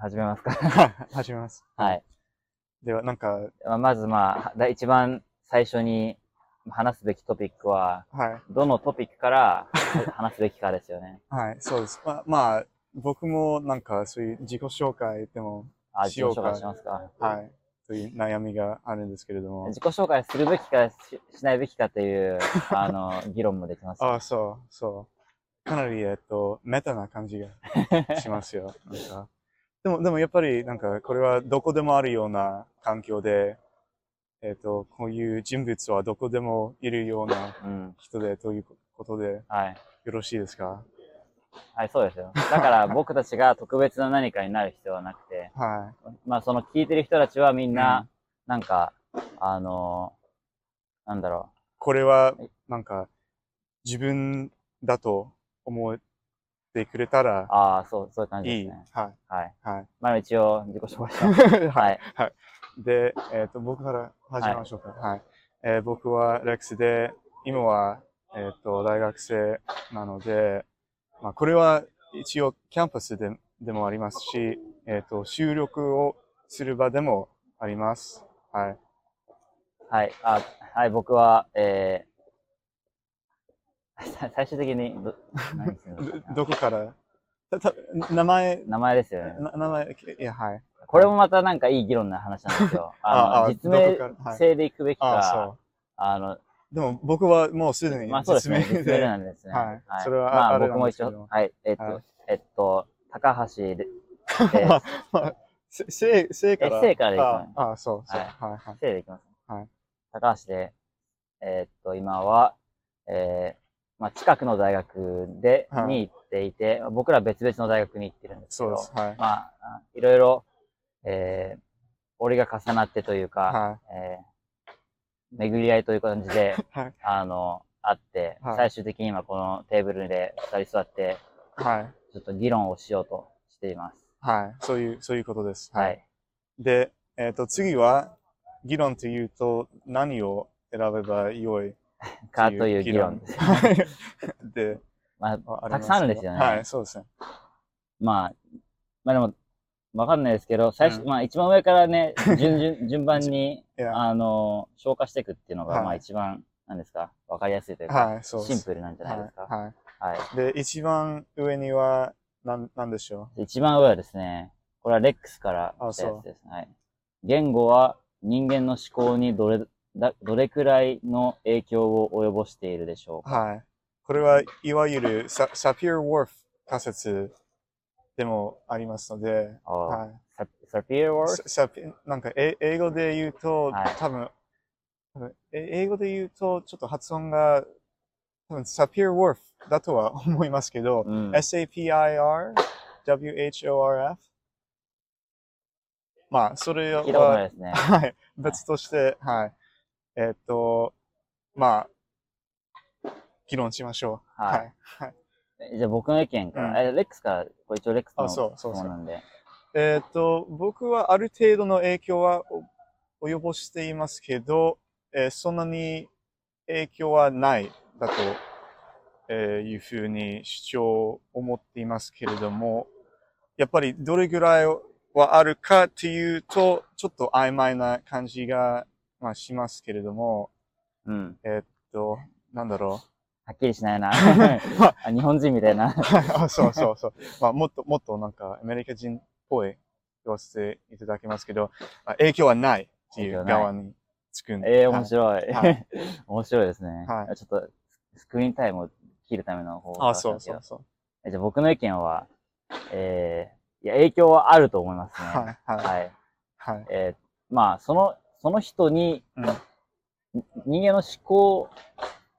始めますか。始めます。はい。では、なんか、まずまあ、だ一番最初に話すべきトピックは、はい。どのトピックから話すべきかですよね。はい、そうです。まあ、まあ、僕もなんかそういう自己紹介でも、あ、自己しようか紹介しますか。はい、という悩みがあるんですけれども。自己紹介するべきかししないべきかという、あの、議論もできます。ああ、そう、そう。かなり、えっと、メタな感じがしますよ。なんかでも、でもやっぱり、なんか、これはどこでもあるような環境で、えっと、こういう人物はどこでもいるようなうん。人でということではい。よろしいですか？はい、そうですよ。だから 僕たちが特別な何かになる必要はなくて、はまあその聞いてる人たちはみんうなん、なんか、あの、なんだろい。これは、なんか、自分だと思ってくれたらう。ああ、そう、そういう感じいい。ですね。はい。はい。はい。まあ一応自己紹介します。は はいい。はい。で、えっ、と、僕から始めましょうか。はい。えー僕はレックスで、今は、えっ、と、大学生なので、まあ、これは一応キャンパスででもありますし、えっ、と、収録をする場でもあります。はい。はい。あ、はい、僕は、え最終的にど、何するのかどなどこから？たた名前、名前ですよね。な名前、いや、はい。これもまたなんかいい議論な話なんですよ。あの実どこから？はい名制でいくべきああ、か、そあの、う。でも僕はもうすでにまあそうですね、実名でなんですね。はいそれはまあ僕も一なんですけど応、はい、えっと、はいえっと、高橋で、えまあまあせせせいから？えせいからでいいかああ、そうそう。はいはいはい。せいでいきます。はい高橋で、えーっと、今は、えーまあ、近くの大学で、はいに行っていて、僕ら別々の大学に行ってるんですけど。はい。まあ、あいろいろ、えー、折が重なってというか、はえー巡り合いという感じで、はいあの、あって、はい最終的に今このテーブルで二人座って、い。はい。ちょっと議論をしようとしています。はい。そういう、そういうことです。はい。。で、えっ、と、次は、議論というと、何を選べばよい かという議論です。はい で、まあ、あたくさんあるんですよね。はい、そうですね。まあ、まあでも、わかんないですけど、最初、うんまあ一番上からね、順順順番に、あの、消化していくっていうのが、はいまあ一番、なんですか、わかりやすいというか、はい、そう。シンプルなんじゃないですか？はい。ははい。い。で、一番上には、なん、なんでしょで一番上はですね、これはレックスからあ来たやつです。はい。言語は人間の思考にどれ、だどれくらいの影響を及ぼしているでしょうう。か？はい。これはいわゆるササピア・ウォーフ仮説でもありますので、あはい。ササピアワーササピなんかえ英語で言うと、はい多分多分え英語で言うとちょっと発音が多分サピア・ウォーフだとは思いますけど、うん。SAPIR-WHORF まあ、それは、聞いね。はい、別として、はい。えーっと、まあ、議論しましょう。はいはい。じゃあ僕の意見から、うんえレックスから、これ一応レックスのあそうそうそう質問なんで。えーっと、僕はある程度の影響はお及ぼしていますけど、えーそんなに影響はないだと、えーいうふうに主張思っていますけれども、やっぱりどれぐらいはあるかっていうと、ちょっと曖昧な感じが、まあ、しますけれども、うん。えーっと、なんだろはっきりしないな。まああ 日本人みたいな。う。あそうそうそう。まあ、もっともっとなんかアメリカ人っぽい言わせていただきますけど、あ影響はないっていう側につくんで。ええ面白い。はい面白いですね。はいちょっと、スクリーンタイムを切るための方法あ、そうそうそう。えじゃあ僕の意見は、えー、いや、影響はあると思いますね。はい、はい、はい。はい。えー、まあ、その、その人に、うん人間の思考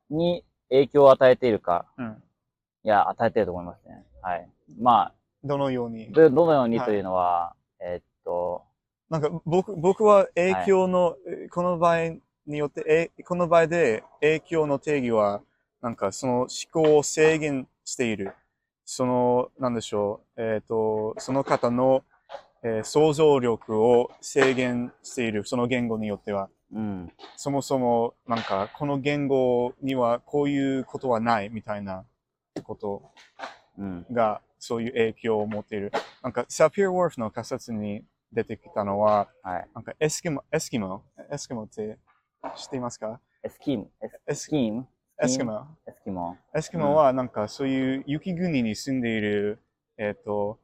に影響を与えているか、うん。いや、与えていると思いますね。はい。まどのように？あ、どどのようにはいというのは、えーっと、なんか僕僕は影響の、えこの場合によって、えこの場合で影響の定義は、なんかその思考を制限している。その、なんでしょう、えっ、と、その方の、えー想像力を制限している、その言語によっては。うん。そもそも、なんか、この言語にはこういうことはないみたいなことうん。がそういう影響を持っている。なんか、サピア・ウォーフの仮説に出てきたのは、はい。なんかエスキモ、エスキモ、エスキモって知っていますか？エスキーム、エスキームエスキモ。エスキモ。エスキモはなんかそういう雪国に住んでいる、えっ、と、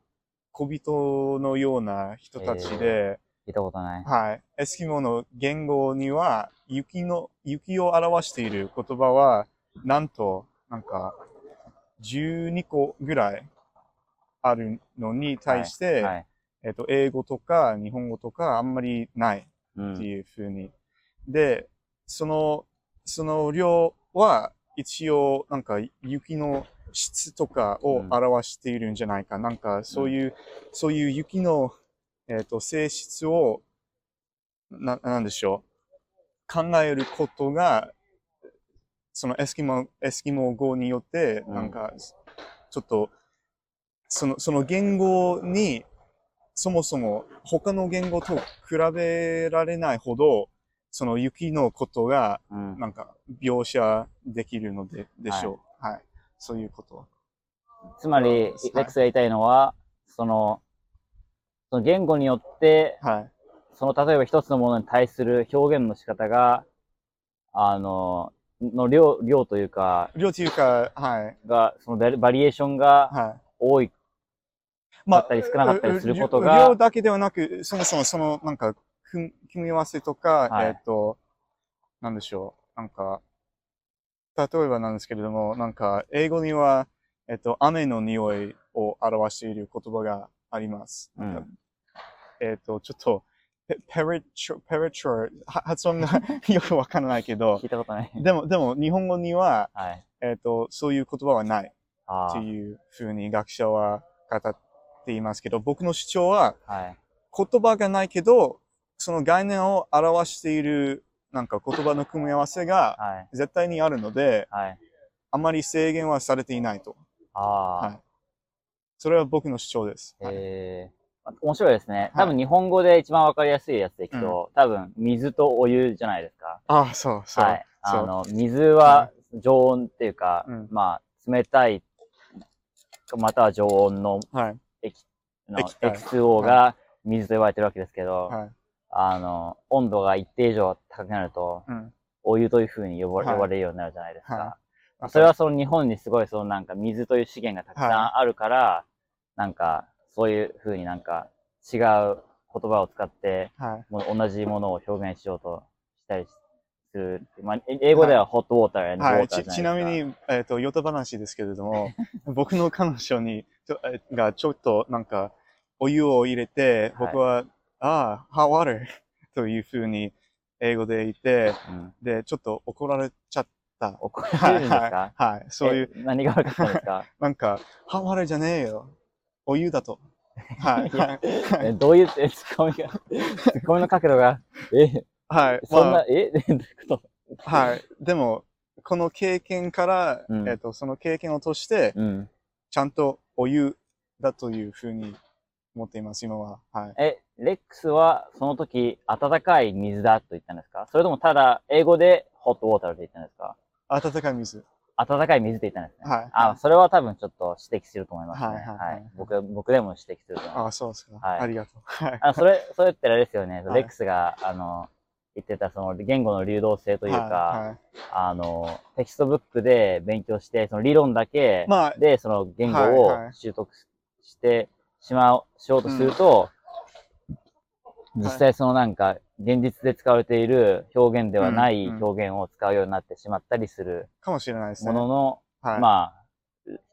小人のような人たちで、聞いたことない。はい。エスキモの言語には、雪の、雪を表している言葉は、なんと、なんか、12個ぐらいあるのに対して、はい。えっ、と、英語とか日本語とかあんまりないうん。っていうふうに。で、その、その量は一応なんか雪の質とかを表しているんじゃないか。なんかそういう、そういう雪の、えっ、と、性質を、な、なんでしょう。考えることが、そのエスキモ、エスキモ語によって、うんなんか、ちょっと、その、その言語に、そもそも他の言語と比べられないほど、その雪のことが、うん。なんか、描写できるので、でしょう。はい。そういうこと。つまり、レックスが言いたいのは、その、その言語によって、はい。その例えば一つのものに対する表現の仕方が、あの、の量、量というか、量というか、はい。が、そのバリエーションがはい。多い、まだったり少なかったりすることうが量だけではなく、そもそもその、なんか、組組み合わせとか、はいえっ、と、なんでしょう。なんか、例えばなんですけれども、なんか、英語には、えっ、と、雨の匂いを表している言葉があります。うんえっ、と、ちょっと、ペペレチョ、ペレチョ、は発音がよくわからないけど聞、いたことない。でも、でも、日本語には、はい。えっ、と、そういう言葉はない。あっていうふうに学者は語っていますけど、僕の主張はあ。はい。言葉がないけど、その概念を表しているなんか言葉の組み合わせがはい。絶対にあるので、はい。あまり制限はされていないと。はい。それは僕の主張です。はいえー面白いですね。はい多分日本語で一番わかりやすいやつでいくと、多分水とお湯じゃないですか。ああ、そうそう。はい。あの、水は常温っていうか、うんまあ、冷たい、または常温のはい。の液体 X2O が水と言われてるわけですけど、はい。あの、温度が一定以上高くなると、うん。お湯というふうに呼ば,、はい呼ばれるようになるじゃないですか。はそれはその日本にすごいそのなんか水という資源がたくさんあるから、なんかそういうふうになんか違う言葉を使ってはい。もう同じものを表現しようとしたりする。まあ、え英語では hot water and はい、water じゃないですか。ちちなみに、えっ、と、ヨタ話ですけれども、僕の彼女に、がちょっとなんか、お湯を入れて、はい僕は、ああ、hot water というふうに英語で言って、うん、で、ちょっと怒られちゃった。怒られるんですか？はい、はい。そういう、え何が悪かったんですか？なんか、hot water じゃねえよ。お湯だと。はい。はいえどういう、えツッコミが、ツッコミの角度が、え、はい。そんな、まえ？どういうこと？あ、はい。でも、この経験から、うんえっ、と、その経験を通して、うん。ちゃんとお湯だというふうに思っています、今は。はい。え、レックスはその時、温かい水だと言ったんですか？それともただ、英語で hot water と言ったんですか？温かい水。温かい水って言ったんですね。はいあ、それは多分ちょっと指摘すると思いますね。はいはいはい僕、僕でも指摘すると思いああ、ます。そうですか。はいありがとう。はい。あそれ、それってあれですよね。はいレックスが、あの、言ってたその言語の流動性というか、はいはいあの、テキストブックで勉強して、その理論だけまあで、その言語を習得してしまう、しようとすると、実際そのなんか、現実で使われている表現ではない表現を使うようになってしまったりするかもしれないですね。ものの、はい。まあ、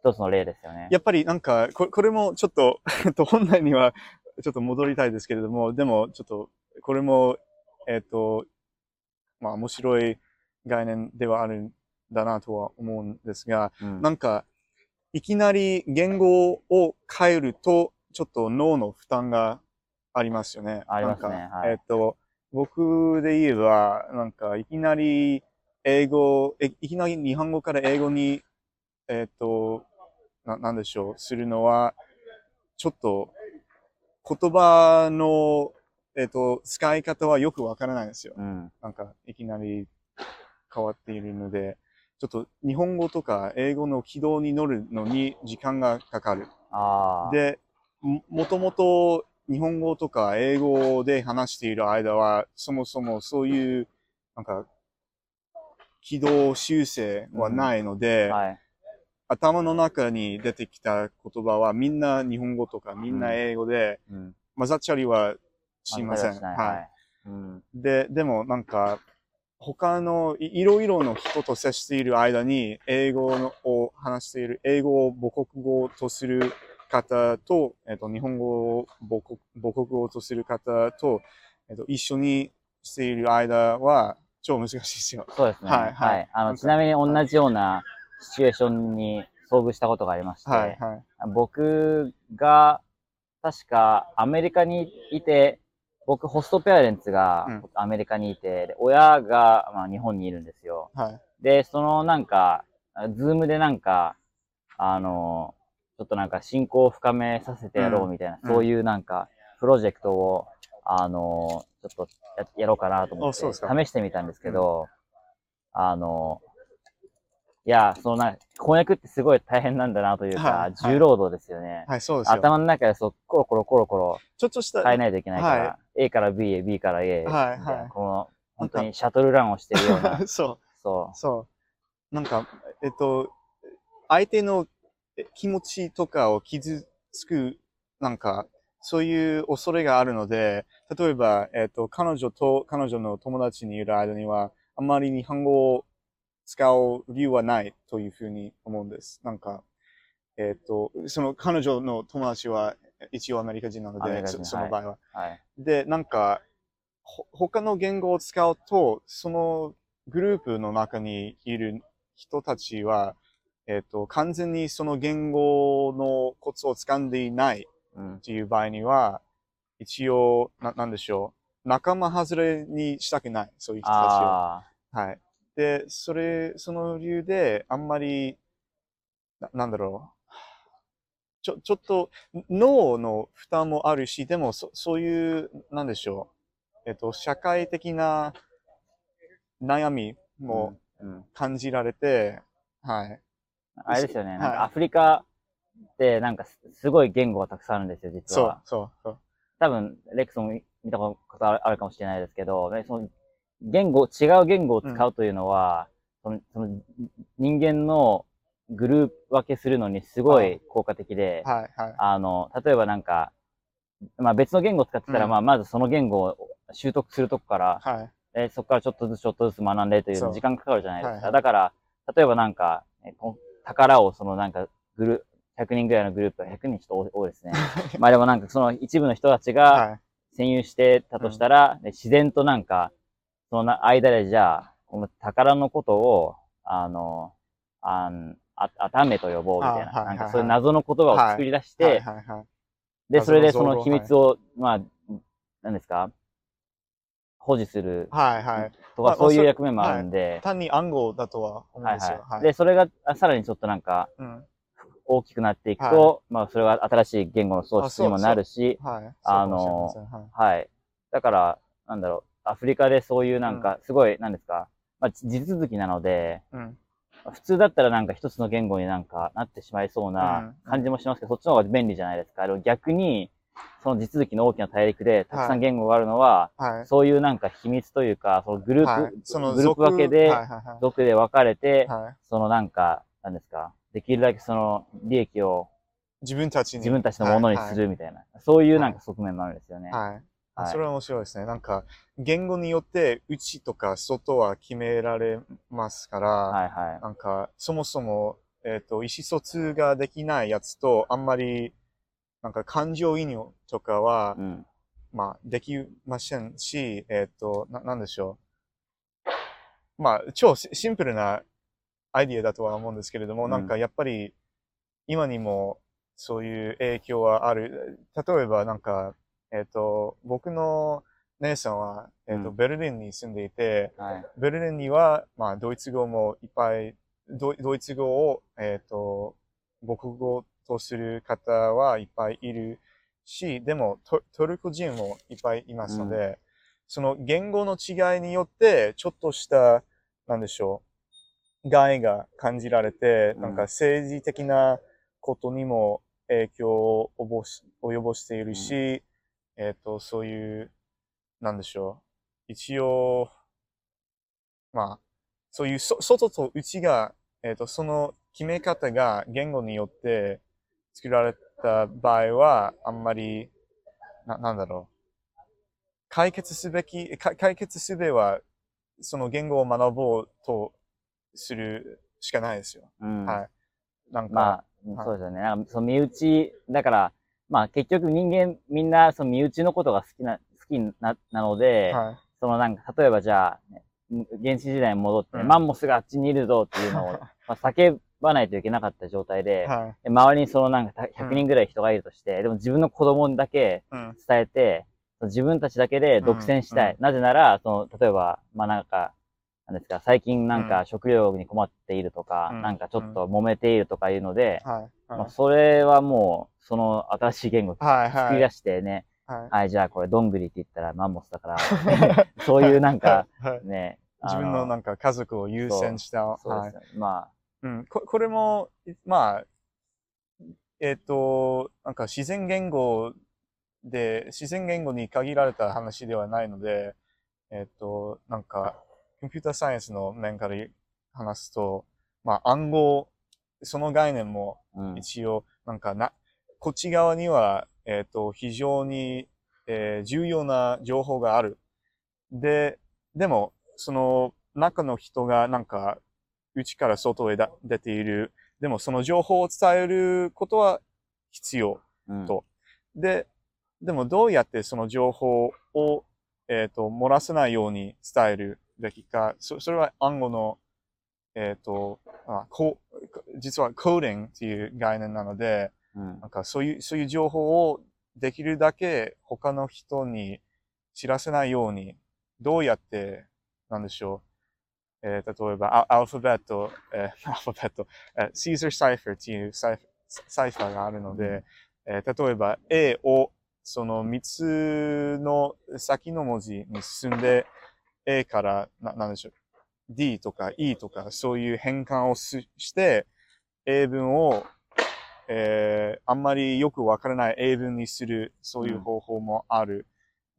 一つの例ですよね。やっぱりなんか、ここれもちょっと、えっと、本来にはちょっと戻りたいですけれども、でもちょっと、これも、えっと、まあ面白い概念ではあるんだなとは思うんですが、うんなんか、いきなり言語を変えると、ちょっと脳の負担がありますよね。ありますねはいえっと、僕で言えば、なんか、いきなり英語、えいきなり日本語から英語に、えっと、な、なんでしょう、するのは、ちょっと、言葉の、えっと、使い方はよくわからないんですよ。うん。なんか、いきなり変わっているので、ちょっと日本語とか英語の軌道に乗るのに時間がかかる。ああ。で、ももともと日本語とか英語で話している間は、そもそもそういう、なんか、軌道修正はないので、はい。頭の中に出てきた言葉はみんな日本語とかみんな英語で、うん。混ざっちゃりはしません。しないははい。うん。い。で、でもなんか、他のいいろいろの人と接している間に、英語のを話している、英語を母国語とする方と、えっと、日本語を母国母国語とする方と、えっと、一緒にしている間は、超難しいですよ。そうですね。はいはいあの、ちなみに同じようなシチュエーションに遭遇したことがありまして、はい、はい。僕が、確かアメリカにいて、僕、ホストペアレンツがうんアメリカにいて、で親が、まあ、日本にいるんですよ。はい。で、そのなんか、ズームでなんか、あの、ちょっとなんか信仰を深めさせてやろうみたいな、うんそういうなんか、プロジェクトを、あの、ちょっとややろうかなと思って、試してみたんですけど、あの、いや、そのな、翻訳ってすごい大変なんだなというか、はいはい重労働ですよね。はい、そうですよ。頭の中でそう、コロコロコロコロちょっとした、変えないといけないから、は A から B へ、B から A はいはいこの、本当にシャトルランをしてるような、そう。そそう。なんか、えっと、相手のえ気持ちとかを傷つく、なんか、そういう恐れがあるので、例えば、えっと、彼女と彼女の友達にいる間には、あんまり日本語を使う理由はないというふうに思うんです。なんか、えっと、その彼女の友達は一応アメリカ人なので、そその場合は。う。はい。で、なんか、ほ他の言語を使うと、そのグループの中にいる人たちは、えっ、と、完全にその言語のコツを掴んでいないうんっ。ていう場合には、一応、な、なんでしょう。仲間外れにしたくない。そういう人たちを。あはい。で、それ、その理由で、あんまり、ななんだろう。ちょ、ちょっと、脳の負担もあるし、でも、そそういう、なんでしょう。えっと、社会的な悩みあ。もうん、うん。感じられて、はい。あれですよね。はいなんかアフリカってなんかすすごい言語がたくさんあるんですよ、実そうは。、そう、そう。多分、レックスも見見たことあるかもしれないですけど、ねその言語、違う言語を使うというのは、そのその人間のグループ分けするのにすごい効果的で、はい、はい。あの、例えばなんか、まあ別の言語を使ってたら、うんまあまずその言語を習得するとこから、はい。えそこからちょっとずつちょっとずつ学んでという時間かかるじゃないですか。はいはいだから、例えばなんか、宝をそのなんかグル100人ぐらいのグループ、100人ちょっと多いですね。まあでもなんかその一部の人たちがはい。占有してたとしたら、で自然となんか、その間でじゃあ、この宝のことを、あの、あん、あ、あためと呼ぼうみたいな、あはいはいはいなんかそういう謎の言葉を作り出して、はい、はい、はい。で、謎それでその秘密を、まあ、何ですか？保持するはい、はい。とか、まあそういう役目もあるんで、単に暗号だとは思うんはいですよ。はい。で、それがあさらにちょっとなんかうん。大きくなっていくと、まあ、それは新しい言語の創出にもなるし、はい。あのはいはい。だから、なんだろう、アフリカでそういうなんか、すごい、なんですか、まあ、地地続きなので、うん。普通だったらなんか一つの言語になんかなってしまいそうな感じもしますけど、そっちの方が便利じゃないですか。逆に、その地続きの大きな大陸でたくさん言語があるのは、はい。そういうなんか秘密というか、そのグループ、はい、そのグループ分けで、はいはいはい族で分かれて、はい、そのなんか、なんですか、できるだけその利益を自分たちに。自分たちのものにするみたいな、そういうなんか側面もあるんですよね。はい。はい。はいそれは面白いですね。なんか、言語によって内とか外は決められますから、はいはい。なんか、そもそも、えっ、と、意思疎通ができないやつと、あんまり、なんか感情移入とかはう、ん。まあ、できませんし、えっ、と、な、なんでしょう。まあ、超シシンプルなアイディアだとは思うんですけれども、うんなんかやっぱり、今にもそういう影響はある。例えば、なんか、えっ、と、僕の姉さんは、えっ、と、うんベルリンに住んでいて、はい。ベルリンには、まあ、ドイツ語もいっぱい、ドドイツ語を、えっ、と、母国語とする方はいっぱいいるし、でもト、トルコ人もいっぱいいますので、その言語の違いによって、ちょっとした、なんでしょう、害が感じられて、うんなんか政治的なことにも、影響を及ぼし及ぼしているし、えっ、と、そういう、なんでしょう。一応、まあ、そういうそ外と内が、えっ、と、その決め方が言語によって作られた場合は、あんまり、ななんだろう。解決すべき、か解決すべは、その言語を学ぼうとするしかないですよ。うん。はい。なんか、まあ、はいそうですよね。なんかその身内、だから、まあ結局人間みんなその身内のことが好きな、好きななので、はい。そのなんか、例えばじゃあ、ね原始時代に戻って、うんマンモスがあっちにいるぞっていうのを、まあ、叫ばないといけなかった状態で、はい。で周りにそのなんかた100人ぐらい人がいるとして、でも自分の子供にだけうん。伝えて、自分たちだけで独占したい。うんなぜなら、その、例えば、まあなんか、なんですか、最近なんか食料に困っているとか、うんなんかちょっと揉めているとかいうので、はい。まあ、はい。それはもう、その新しい言語。作り出してね、はい。はい、じゃあこれどんぐりって言ったらマンモスだから、そういうなんかはいね、自分のなんか、か家族を優先した。はいそうです。ね。まうん。ここれも、まあ、えっ、と、なんか自然言語で、自然言語に限られた話ではないので、えっ、と、なんか、コンピューターサイエンスの面から話すと、まあ暗号、その概念も。一応、なんかな、こっち側には、えっ、と、非常に、えー重要な情報がある。で、でも、その中の人がなんか、内から外へだ出ている。でも、その情報を伝えることは必要。うんとで、でもどうやってその情報を、えっ、と、漏らさないように伝えるべきか。そそれは暗号の、えっ、と、あこう実はコーディングっていう概念なので、うんなんかそういう、そういう情報をできるだけ他の人に知らせないように、どうやって、なんでしょう。えー例えば、アアルファベット、えーアルファベット、えー、シーザーサイファーっていうサイフサイファーがあるので、えー例えば A をその3つの先の文字に進んで A から、ななんでしょう。D とか E とかそういう変換をすして、英文をえーあんまりよくわからない英文にする、そういう方法もある。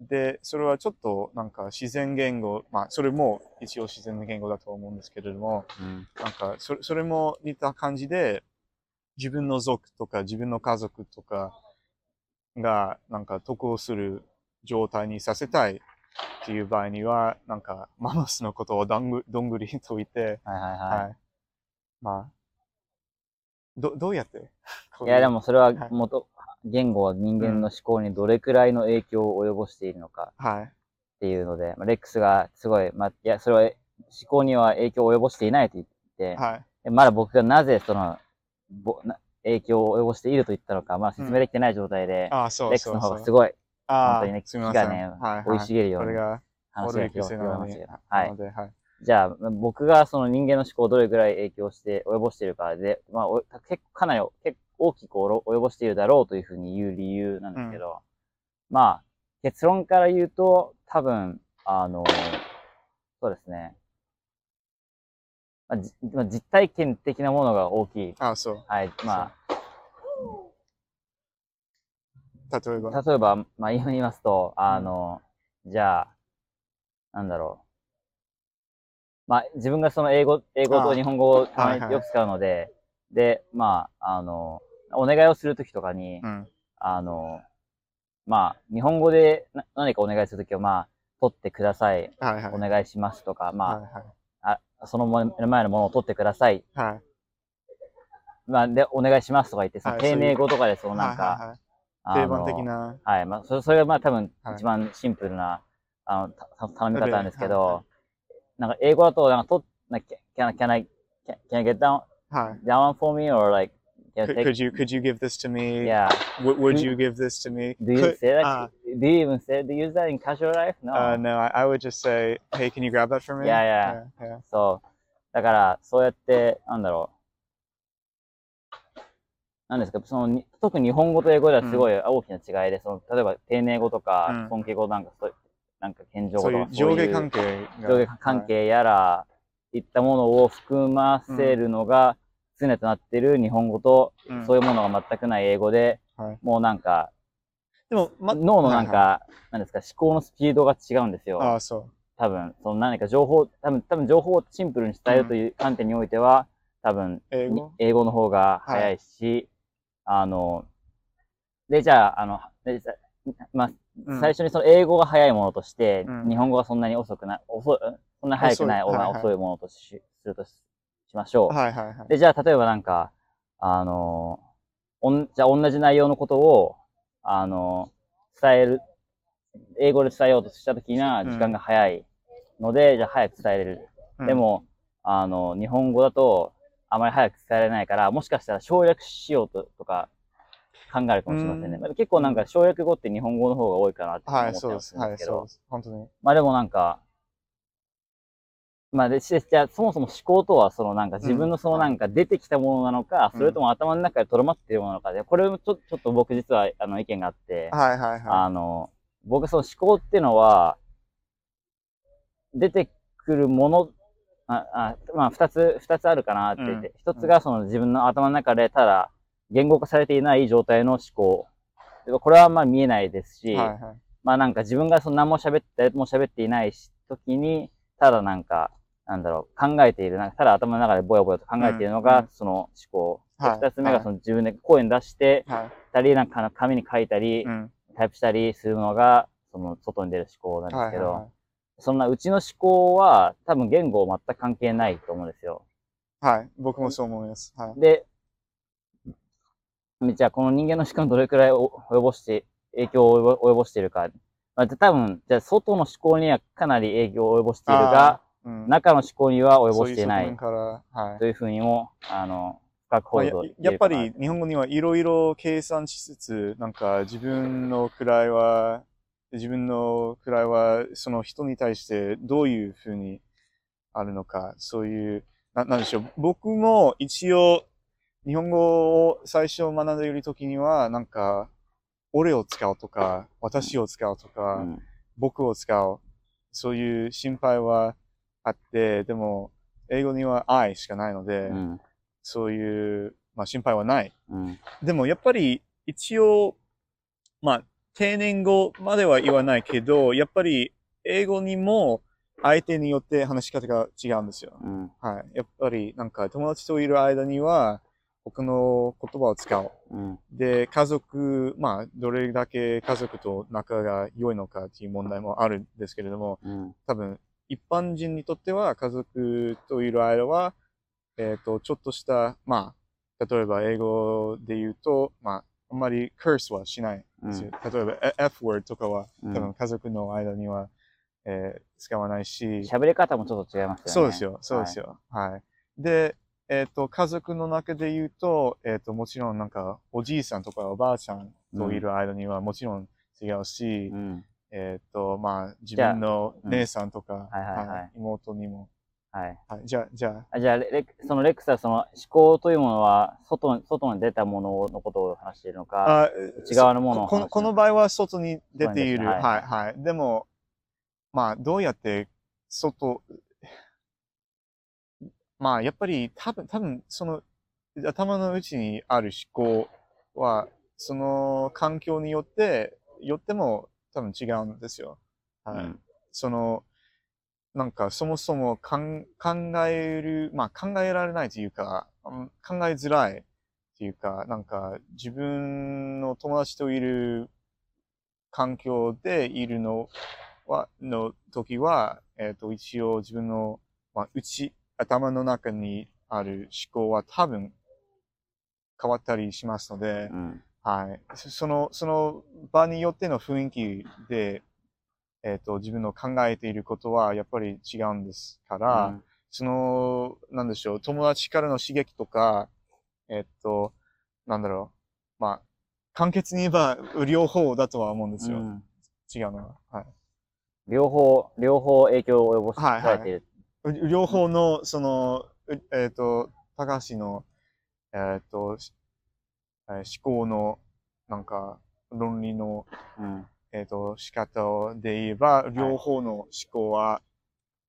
で、それはちょっとなんか自然言語、まあそれも一応自然な言語だと思うんですけれども、うんなんかそれそれも似た感じで、自分の族とか自分の家族とかがなんか得をする状態にさせたいっていう場合には、なんかママスのことをどんぐどんぐりと言って、はいはいは。はいまあ、ど、どうやって？い。いや、でもそれははい元、言語は人間の思考にどれくらいの影響を及ぼしているのかはい。っていうので、まあ、レックスがすごい、まあ、いや、それは思考には影響を及ぼしていないと言って、はい。でまだ僕がなぜその、ぼな影響を及ぼしていると言ったのか、まあ説明できてない状態で、ああ、そックスのそうそう。方がすごい、ああ本当にね、すみません。ね、はい、生いはい。茂るよう話がオルリク広がセなのに。りましたけど。はいなの。で、はい。じゃあ、僕がその人間の思考をどれくらい影響して、及ぼしているかで、まあ、お結構かなり結構大きく及ぼしているだろうというふうに言う理由なんですけど、まあ、結論から言うと、多分、あの、そうですね。まあ、じまあ実体験的なものが大きい。ああ、そう。はい。ま例えば？あ、例えば、まあ、言いますと、あの、じゃあ、なんだろう。まあ、自分がその英語、英語ああと日本語をよく使うので、で、まあ、あの、お願いをするときとかに、うん。あの、まあ、日本語でな何かお願いするときは、まあ、取ってください、はいはい。お願いしますとか、まはいはい。あ、あその目の前のものを取ってください、はい。まあ、で、お願いしますとか言って、そのはい丁寧語とかで、そのなんはいか、はいはいあの定番的な。はい。まあ、それそれがまあ多分はい一番シンプルな、あの、たた頼み方なんですけはいはど、なんか英語だと、なんかと、なんか can, I- can I, can, can I get down, はい。down for me or like, can Could, take, could you could you give this to me? yeah. Would, would Do- you give this to me? Do you Could- say that? uh, do you even say, do you use that in casual life? No. uh, no, I, I would just say, hey, can you grab that for me? Yeah, yeah. yeah. yeah. そう。だから、そうやって、なんだろう。なんですか、その、に特に日本語と英語ではすごい大きな違いで、その、例えば、丁寧語とか、うん尊敬語なんか、そうなんか、謙譲語とか上下関係が。上下関係やら、いったものを含ませるのが常となっている日本語と、うん。そういうものが全くない英語で、はい。もうなんか、でも、ま、脳のなんか、はいなんですか、思考のスピードが違うんですよ。ああ、そ多分、その何か情報、多分、多分情報をシンプルに伝えるという観点においては、多分、う。英語？英語の方が早いし、あの、で、じゃあ、あの、まあ、うん。最初にその英語が早いものとして、うん。日本語がそんなに遅くない、遅い、そんな早くない遅い。ものとしするとましょう。はいはいはい。で、じゃあ、例えばなんか、あの、おんじゃあ同じ内容のことを、あの、伝える、英語で伝えようとしたときには時間が早いので、じゃあ早く伝えれる。うんで、も、あの、日本語だとあまり早く伝えられないから、もしかしたら省略しようととか考えるかもしれませんね。うんまあ結構なんか省略語って日本語の方が多いかなって思はい、ってまそうですす。はい、けどそうで、す。本当に。まあでもなんか、まあで、しじゃあそもそも思考とは、そのなんか自分のそのなんか出てきたものなのか、うんそれとも頭の中でとどまっているものなのかで、これもちょちょっと僕実はあの意見があって、はいはいはあの、僕その思考っていうのは、出てくるもの、あ、あまあ二つ、二つあるかなって言って、一、つがその自分の頭の中でただ言語化されていない状態の思考。でこれはまあ見えないですし、い。はいはい。まあなんか自分がその何も喋って、誰とも喋っていないし時に、ただなんか、なんだろう、考えている、なんかただ頭の中でぼやぼやと考えているのがその思考。ではい二つ目がその自分で声に出して、はい。たり、なんか紙に書いたり、うん。タイプしたりするのが、その外に出る思考なんですけど、そんなうちの思考は多分言語全く関係ないと思うんですよ。はい。はい。僕もそう思います。はい。で、じゃあこの人間の思考にどれくらいお及ぼして、影響を及ぼしているか。まあ、多分、じゃあ外の思考にはかなり影響を及ぼしているが、うん、中の思考には及ぼしていないそういうはい。というふうにも、あの、深くまあや報道やっぱり日本語にはいろいろ計算しつつ、なんか自分の位は、自分の位はその人に対してどういうふうにあるのか、そういう、ななんでしょう。僕も一応日本語を最初学んでいるときには、なんか、俺を使うとか、私を使うとか、うん僕を使う、そういう心配はあって、でも、英語には I しかないので、うんそういう、まあ、心配はない。うんでも、やっぱり、一応、まあ、定年語までは言わないけど、やっぱり、英語にも、相手によって話し方が違うんですよ。うんはい。やっぱり、なんか、友達といる間には、他の言葉を使う。うんで、家族、まあ、どれだけ家族と仲が良いのかっていう問題もあるんですけれども、うん多分、一般人にとっては家族といる間は、えっ、と、ちょっとした、まあ、例えば英語で言うと、まあ、あんまり curse はしないんですよ。例えば、え F word とかは、うん多分家族の間には、えー使わないし、喋り方もちょっと違いますよね。そうですよ、そうですよ。はい。で、えっ、と、家族の中で言うと、えっ、と、もちろんなんか、おじいさんとかおばあちゃんといる間にはもちろん違うし、うん。えっ、と、まあ、自分のうん姉さんとか、はいはいはい妹にも。はい。はい、じゃあ、じゃあじゃあレ、レそのレックスはその思考というものは、外に、外に出たもののことを話しているのあ、か、あ内側のものをこのこの場合は外に出ている。はいはい、はい。でも、まあ、どうやって外、まあ、やっぱり多分、多分、その、頭の内にある思考は、その環境によって、よっても多分違うんですよ。はい。うんその、なんかそもそもかん考える、まあ考えられないというか、うん考えづらいっていうか、なんか自分の友達といる環境でいるのは、の時は、えっ、と、一応自分の、まあ、内、頭の中にある思考は多分変わったりしますので、うん。はい。そその、その場によっての雰囲気で、えっ、と、自分の考えていることはやっぱり違うんですから、うんその、なんでしょう、友達からの刺激とか、えっ、と、なんだろう、まあ、簡潔に言えば両方だとは思うんですよ。うん違うのは。はい。両方、両方影響を及ぼしてはいはい両方の、その、うえっ、と、高橋の、えっ、と、しえー思考の、なんか、論理の、うん。えっ、と、仕方で言えば、両方の思考は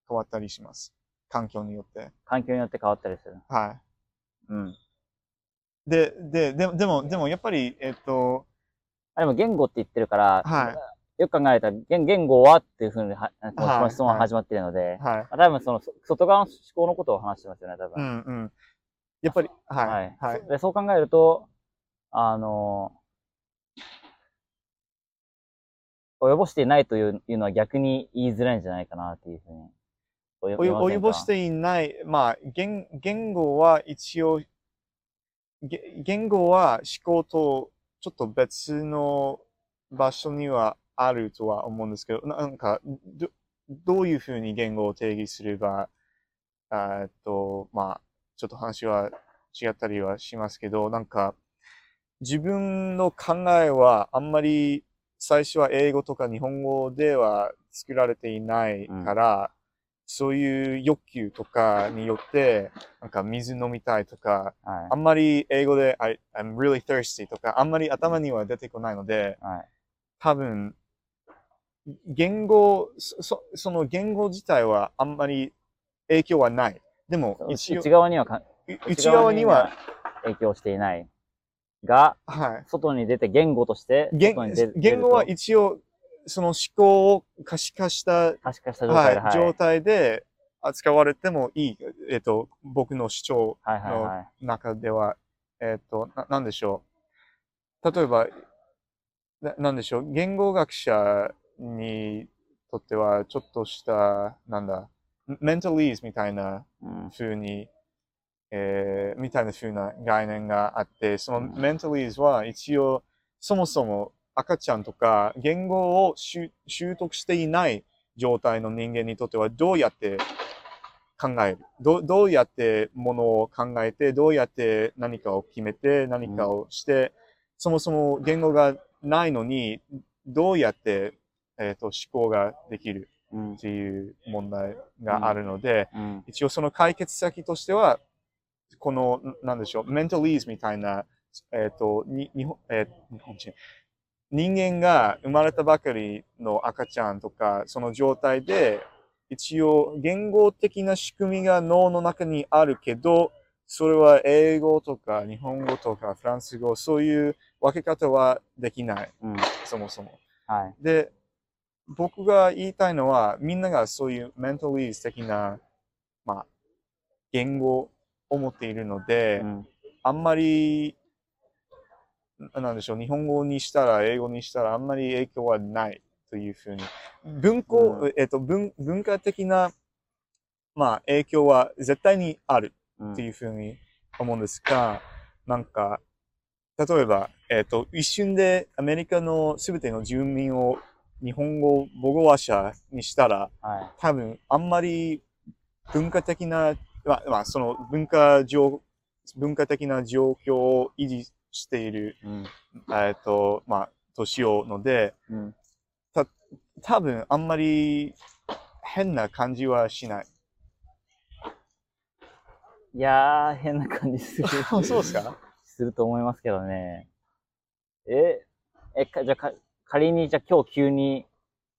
変わったりします。環境によって。環境によって変わったりする。はい。うん。で、で、ででも、でもやっぱり、えっと、あ、でも言語って言ってるから、はよく考えたら、言言語はっていうふうには、この質問は始まっているので、はい。多分その、そ外側の思考のことを話してますよね、多う分。んうん。やっぱり、はい。はい。でそう考えると、あの、及ぼしていないといういうのは逆に言いづらいんじゃないかなっていうふうに。及及ぼしていない、まあ、言言語は一応、げ言語は思考とちょっと別の場所にはあるとは思うんですけど、ななんか、どどういうふうに言語を定義すれば、えっと、まあ、ちょっと話は違ったりはしますけど、なんか、自分の考えはあんまり最初は英語とか日本語では作られていないから、そういう欲求とかによって、なんか水飲みたいとか、はいあんまり英語で I, I'm really thirsty とか、あんまり頭には出てこないので、はい。多分、言語、そそその言語自体はあんまり影響はない。でも、一応内、側にはか内側には、影響していない。が、はい。外に出て言語として、言外に出言語は一応、その思考を可視化したと可視化した状態で、はい、状態で扱われてもいい、えっと、僕の主張のい。中では、えっと、ななんでしょう。例えば、ななんでしょう。言語学者にとっては、ちょっとした、なんだ、メンタリーズみたいなうん。風に、えーみたいな風な概念があって、そのうん。メンタリーズは一応、そもそも赤ちゃんとか言語を習習得していない状態の人間にとってはどうやって考える？どどうやってものを考えて、どうやって何かを決めて、何かをして、そもそも言語がないのに、どうやって、えー、と思考ができるうん。っていう問題があるので、うん。一応その解決先としては、この、んなんでしょう、メンタリーズみたいな、えっ、と、に日本、えー日本人、人間が生まれたばかりの赤ちゃんとか、その状態で、一応言語的な仕組みが脳の中にあるけど、それは英語とか日本語とかフランス語、そういう分け方はできない、うん。そもそも。はい。で、僕が言いたいのは、みんながそういうメンタリーズ的な、まあ、言語を持っているので、うん。あんまり、ななんでしょう、日本語にしたら、英語にしたら、あんまり影響はないというふうに。文法、うえっと文、文化的な、まあ、影響は絶対にあるうん。っていうふうに思うんですが、なんか、例えば、えっ、と、一瞬でアメリカのすべての住民を日本語母語話者にしたら、は多分あんまり文化的な、まあ、まあ、その文化上、文化的な状況を維持している、い。うんえっ、と、まあ、年をので、うん多分あんまり変な感じはしない。いやー、変な感じする。そうですか？すると思いますけどね。え、え、かじゃあか、仮に、じゃあ今日急に、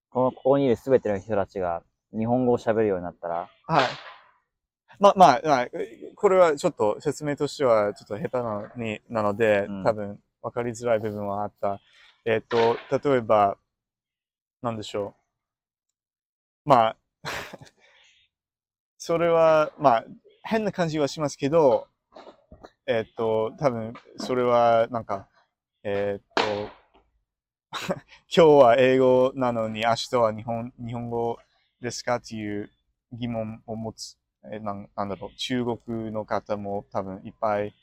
この、ここにいるすべての人たちが、日本語を喋るようになったら、はい。まあまあ、まあ、これはちょっと説明としてはちょっと下手なのになので、うん多分分かりづらい部分はあった。えっ、と、例えば、なんでしょう。まあ、それは、まあ、変な感じはしますけど、えっ、と、多分それはなんか、えっ、と、今日は英語なのに明日は日本日本語ですかっていう疑問を持つ、えーなんなんだろう、中国の方も多分いっぱい、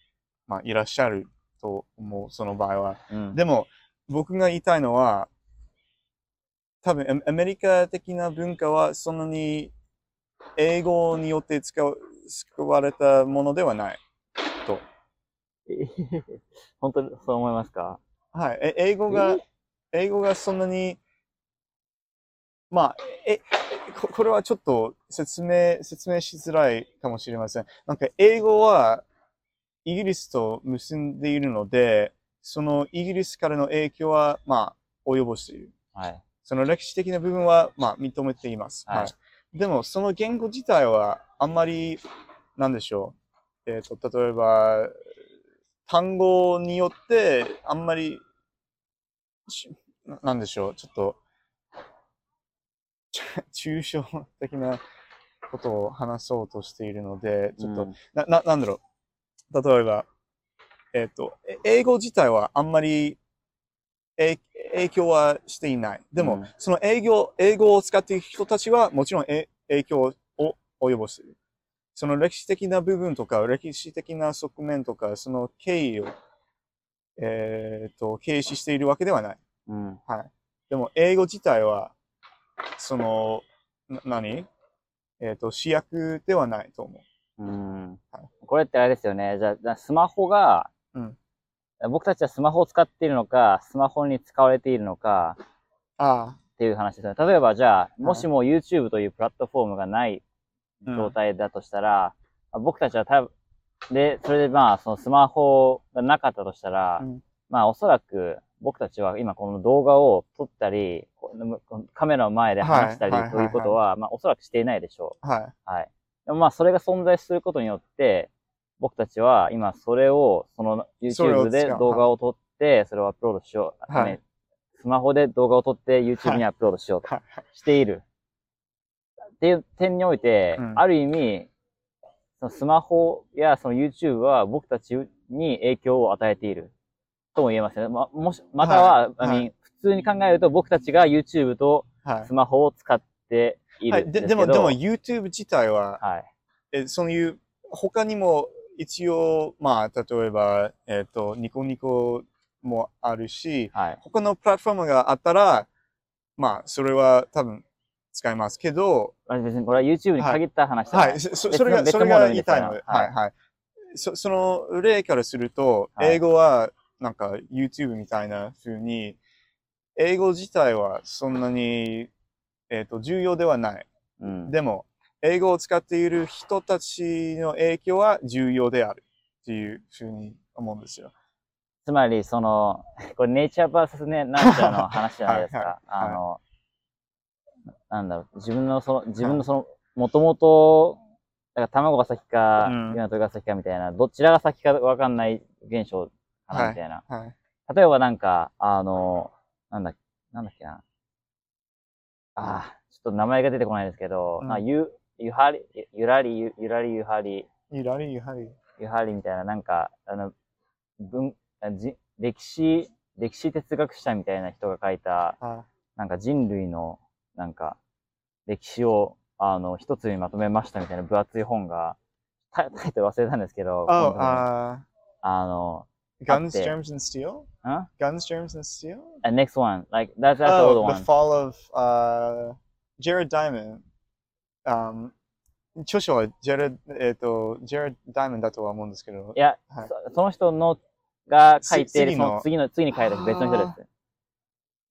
まあ、いらっしゃると思う、その場合は。うん。でも、僕が言いたいのは、多分アアメリカ的な文化はそんなに英語によって使う使われたものではないと。本当にそう思いますか？はい。え英語が、英語がそんなに、まあ、え、ここれはちょっと説明、説明しづらいかもしれません。なんか英語はイギリスと結んでいるので、そのイギリスからの影響は、まあ、及ぼしている。はい。その歴史的な部分は、まあ、認めています。はいはい。でも、その言語自体は、あんまり、なんでしょう。えっ、と、例えば、単語によって、あんまり、しななんでしょう、ちょっと、ち抽象的なことを話そうとしているので、ちょっと、うんな、な、なんだろう？例えば、えっ、と、え英語自体はあんまりえ影響はしていない。でも、うんその英語、英語を使っている人たちはもちろんえ影響を及ぼす。その歴史的な部分とか、歴史的な側面とか、その経緯を、えっ、と、軽視しているわけではない。うん。はい。でも、英語自体は、その、な何？えっ、と、主役ではないと思う。うんはいこれってあれですよね。じゃあスマホが、うん僕たちはスマホを使っているのか、スマホに使われているのかあっていう話ですよね。例えばじゃあ、いもしも YouTube というプラットフォームがないあ、状態だとしたら、まあ僕たちは多分、で、それでまあ、そのスマホがなかったとしたら、うんまあおそらく僕たちは今この動画を撮ったり、カメラの前で話したりということは、まあおそらくしていないでしょう。はい。はい。でもまあ、それが存在することによって、僕たちは今それを、その YouTube で動画を撮って、それをアップロードしよう。はいねスマホで動画を撮って YouTube にアップロードしようとはい。している。っていう点において、うんある意味、そのスマホやその YouTube は僕たちに影響を与えている。とも言えますね。ま、もし、または、はい I mean 普通に考えると僕たちが YouTube とはいス。マホを使っていはい、でるんですけど。でも、でも YouTube 自体は、はい。えそういう、他にも一応、まあ、例えば、えっ、と、ニコニコもあるし、はい。他のプラットフォームがあったら、まあ、それは多分使いますけど、まあ別にこれは YouTube に限った話じゃない。はい、そそれが、別それが言いたいので、ですからはい、はい。そその例からすると、はい英語は、なんか YouTube みたいな風に、英語自体はそんなに、えっ、と、重要ではない。うん。でも、英語を使っている人たちの影響は重要であるっていうふうに思うんですよ。つまり、その、これネイチャーバーサスね、なんちゃらの話じゃないですか。はいはいあの、なんだろう、自分のその、自分のその、もともと、だから卵が先か、うが先かみたいな、どちらが先かわかんない現象かな、はいみたいな。はい。例えばなんか、あの、なんだ、なんだっけな。ああ、ちょっと名前が出てこないですけど、うんなんかゆ、ゆはり、ゆゆらり、ゆゆらりゆはり、ゆらりゆはり。ゆはりみたいな、なんか、あの、文、あじ歴史、歴史哲学者みたいな人が書いた、あなんか人類の、なんか、歴史を、あの、一つにまとめましたみたいな分厚い本が、タタイトル忘れたんですけど、あの、Guns, Germs and Steel? ん Guns, Germs and Steel? And next one, like, that's, that's the old Oh, one. The Fall of uh, Jared Diamond. Um, 著書はジェレ、えっ、と、ジェレ・ダイモンだとは思うんですけどい、や、はいそその人のが書いている、次のその次の、次に書いた別の人です。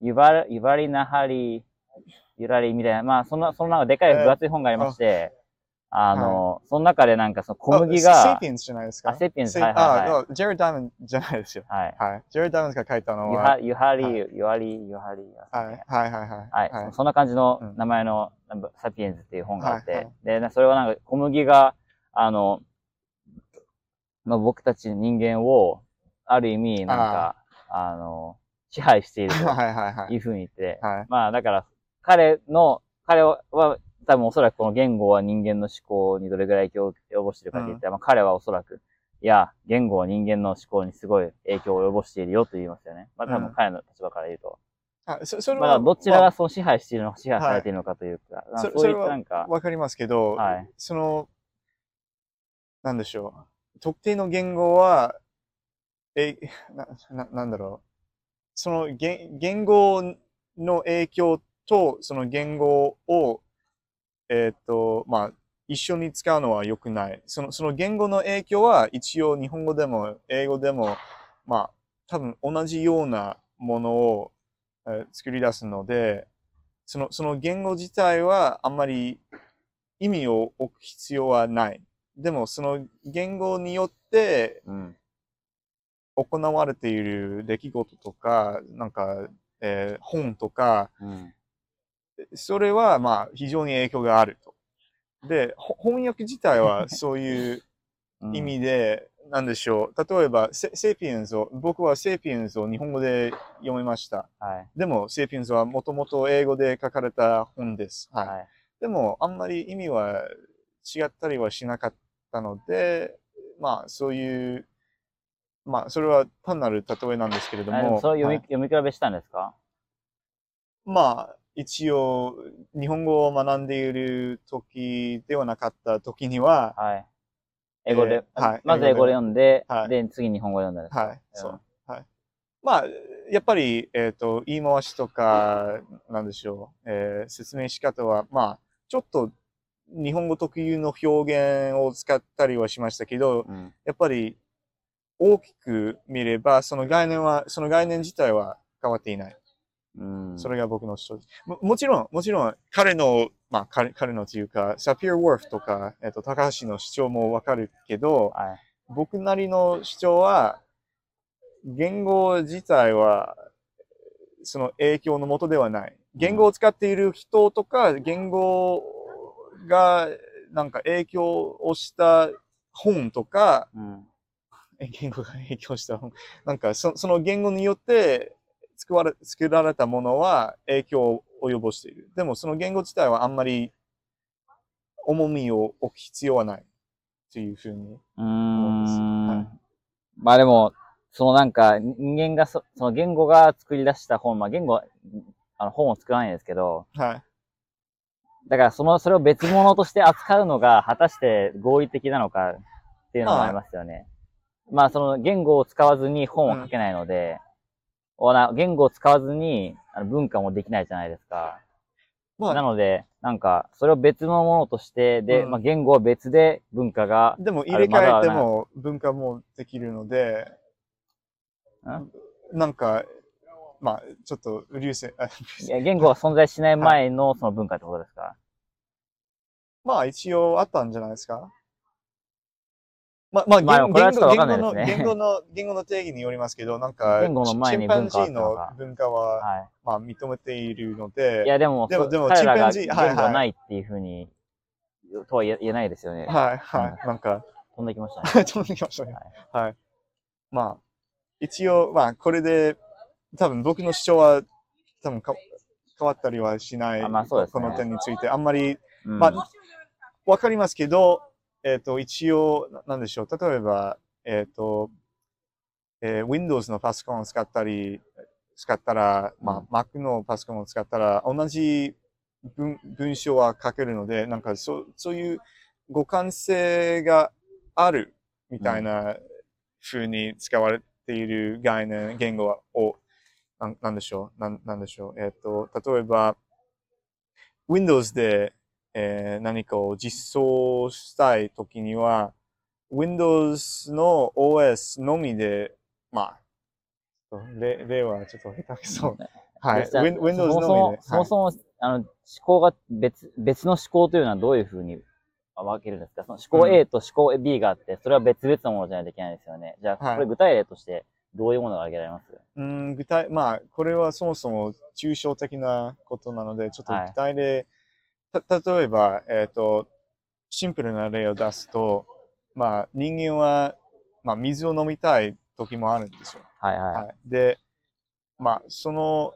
ゆばら、ゆばりなはり、ゆらりみたいな、まあ、そんな、そのなんかでかい分厚い本がありまして、あの、その中でなんかその小麦あセがピ、エンスじゃないですか？あセピエンスセはいはいはいあ、ジェレ・ダイモンじゃないですよ。はい。はい。ジェレ・ダイモンが書いたのは、ゆは、り、ゆわり、ゆはり。はい、はい、はい、はい。はい、そそんな感じのうん名前の、サピエンズっていう本があって、はいはいで、なそれはなんか小麦が、あの、まあ、僕たち人間を、ある意味、なんか、あの、支配しているはい、はい、はい。というふうに言って、はい。まあだから、彼の、彼は多分おそらくこの言語は人間の思考にどれぐらい影響を及ぼしているかって言ったら、まあ彼はおそらく、いや、言語は人間の思考にすごい影響を及ぼしているよと言いますよね。まあ多分うん彼の立場から言うと。あそそれまあは、どちらがその支配しているのか、支配されているのかというか、まあそういっそそれはたなんか、わかりますけど、はい。その、なんでしょう。特定の言語は、え、な、ななんだろう。その言言語の影響と、その言語を、えっ、と、まあ、一緒に使うのは良くない。その、その言語の影響は一応日本語でも英語でも、まあ、多分同じようなものを、えー作り出すので、その、その言語自体はあんまり意味を置く必要はない。でも、その言語によってうん。行われている出来事とか、なんか、えー本とか、うん。それはまあ非常に影響があると。で、ほ翻訳自体は そういう、うん意味で、なんでしょう。例えば、セセピエンスを、僕はセピエンスを日本語で読みました。はい。でも、セピエンスはもともと英語で書かれた本です。はい。はい。でも、あんまり意味は違ったりはしなかったので、まあ、そういう、まあ、それは単なる例えなんですけれども、もそれ読み、はい読み比べしたんですか？まあ、一応、日本語を学んでいる時ではなかった時には、はい。英語で、えーはいまず英語で読んで、はいで、次日本語で読んだはい、そう。はい。まあ、やっぱり、えっ、と、言い回しとか、なんでしょう、えー説明仕方は、まあ、ちょっと日本語特有の表現を使ったりはしましたけど、うん。やっぱり大きく見れば、その概念は、その概念自体は変わっていない。うん。それが僕の主張。ももちろん、もちろん、彼の、まあ、彼彼のというか、サピア・ウォーフとか、えっ、と、高橋の主張もわかるけど、はい。僕なりの主張は、言語自体は、その影響のもとではない。言語を使っている人とか、言語がなんか影響をした本とか、うん。え言語が影響した本、なんかそその言語によって作られ作られたものは影響を及ぼしている。でもその言語自体はあんまり重みを置く必要はないというふうに。思うんですん。はいまあでも、そのなんか、人間がそ、その言語が作り出した本、まあ言語、あの本を作らないんですけど、はい。だからその、それを別物として扱うのが果たして合理的なのかっていうのもありますよね。まあその言語を使わずに本を書けないので、おな言語を使わずにあの文化もできないじゃないですか。まあ。なので、なんか、それを別のものとして、で、うん。まあ言語は別で文化が、でも入れ替えても文化もできるので、なんか、まあ、ちょっと、流星、あいや言語が存在しない前のその文化ってことですか、まあ一応あったんじゃないですか？まあ、まあ、まあ言これはちょっとわかんない言語の、ですね言語の、言語の定義によりますけど、なんか、言語の前にチンパンジーの文化は、はまあ認めているのい。で、いや、でも、そでもでもチン言パンジーはいはい語ないっていうふうに、とは言えないですよね。はい、はい、なんか、飛んできましたね。飛んできましたね。はい。まあ、一応、まあ、これで、多分僕の主張は、多分か変わったりはしない、あまあそうですねこの点について。あんまり、うんまあ、わかりますけど、えっ、と、一応、ななんでしょう。例えば、えっ、と、えー Windows のパソコンを使ったり、使ったら、まあ、Mac のパソコンを使ったら、同じ文文章は書けるので、なんかそう、そういう互換性があるみたいな風に使われている概念、言語を、なんなんでしょう。なんなんでしょう。えっ、と、例えば、Windows で、えー何かを実装したいときには、Windows の OS のみで、まあ、例例はちょっと下手くそ。はい。Windows そもそのみで。も、そもそも、あの、思考が別、別の思考というのはどういうふうに分けるんですか？その思考 A と思考 B があって、それは別々のものじゃないといけないですよね。じゃあ、はいこれ具体例としてどういうものが挙げられます？うん、具体、まあ、これはそもそも抽象的なことなので、ちょっとはい具体例、た、例えば、えっ、と、シンプルな例を出すと、まあ、人間は、まあ、水を飲みたい時もあるんですよ。はいはい。はい。で、まあ、その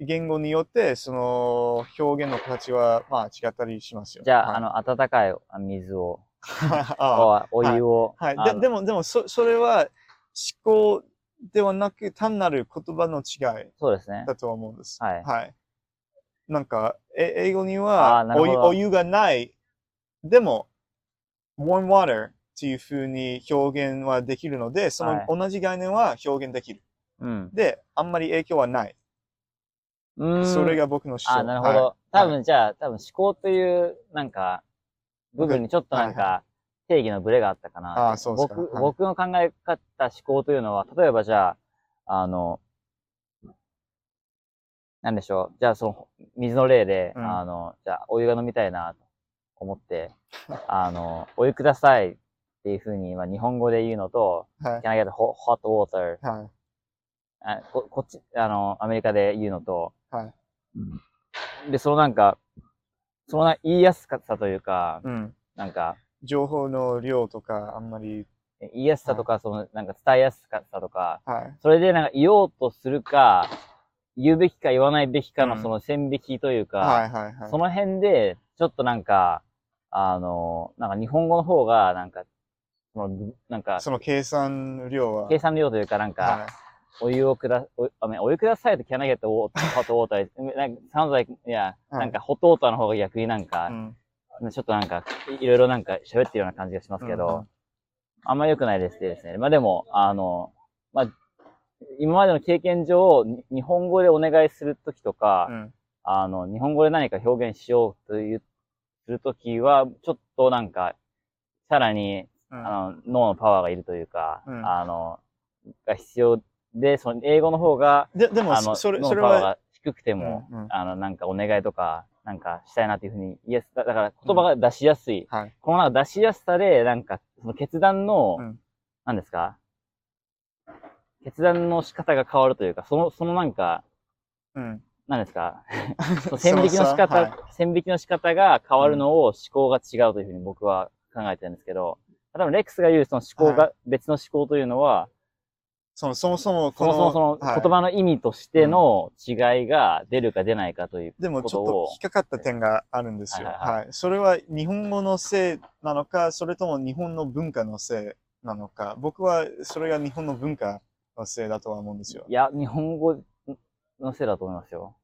言語によって、その表現の形は、まあ、違ったりしますよ。じゃあ、はいあの、温かい水を、あおお湯を、はい。あのででも、でもそ、それは思考ではなく、単なる言葉の違いそうですね。だと思うんです。はいはい。なんか、え英語にはお湯お湯がない。でも、warm water っていうふうに表現はできるので、そはいの同じ概念は表現できる。うん。で、あんまり影響はない。うーん。それが僕の主張。あ、なるほど。多分、じゃあ、多分思考という、なんか、部分にちょっとなんはいか、定義のブレがあったかな。あーそうですか僕、はい僕の考え方、思考というのは、例えばじゃあ、あの、なんでしょう。じゃあ、その、水の例で、うんあの、じゃあ、お湯が飲みたいな、と思って、あの、お湯くださいっていうふうに、まあ、日本語で言うのと、はい。can I get hot hot water? はい。あここっち、あの、アメリカで言うのと、はい。で、そのなんか、そのな言いやすかさというか、うん。なんか、情報の量とかあんまり、言いやすさとか、その、なんか伝えやすさとか、はい。それでなんか言おうとするか、言うべきか言わないべきかうんのその線引きというか、はいはいはい。その辺で、ちょっとなんか、あの、なんか日本語の方が、なんか、その、なんか、その計算量は。計算量というか、なんか、はいお湯をくだ、おあめお湯くださいと聞かなきゃって、お、ホトウォーター、なんか、like, いや、はいなんか、ホットウォーターの方が逆になんかう、んちょっとなんか、いいろいろなんか喋ってるような感じがしますけど、うんうんあんま良くないですですね。まあでも、あの、まあ、今までの経験上、に日本語でお願いするときとか、うん。あの、日本語で何か表現しようという、するときは、ちょっとなんか、さらに、うん。あの、脳のパワーがいるというか、うん。あの、が必要で、その英語の方が、ででもあの、それ脳それは、のパワーが低くても、うんうん。あの、なんかお願いとか、なんかしたいなっていうふうに言え、だだから言葉が出しやすい。はい。このなんか出しやすさで、なんか、その決断の、うん。何ですか決断の仕方が変わるというか、その、そのなんか、うん。何ですか？線引きの仕方、その差線引きの仕方が変わるのを思考が違うというふうに僕は考えてるんですけど、多分レックスが言うその思考が、は別の思考というのは、そもそもそもそのはい言葉の意味としての違いが出るか出ないかというでもちょっと引っかかった点があるんですよ。はいはいはい。それは日本語のせいなのか、それとも日本の文化のせいなのか。僕はそれが日本の文化のせいだとは思うんですよい。や、日本語のせいだと思いますよ。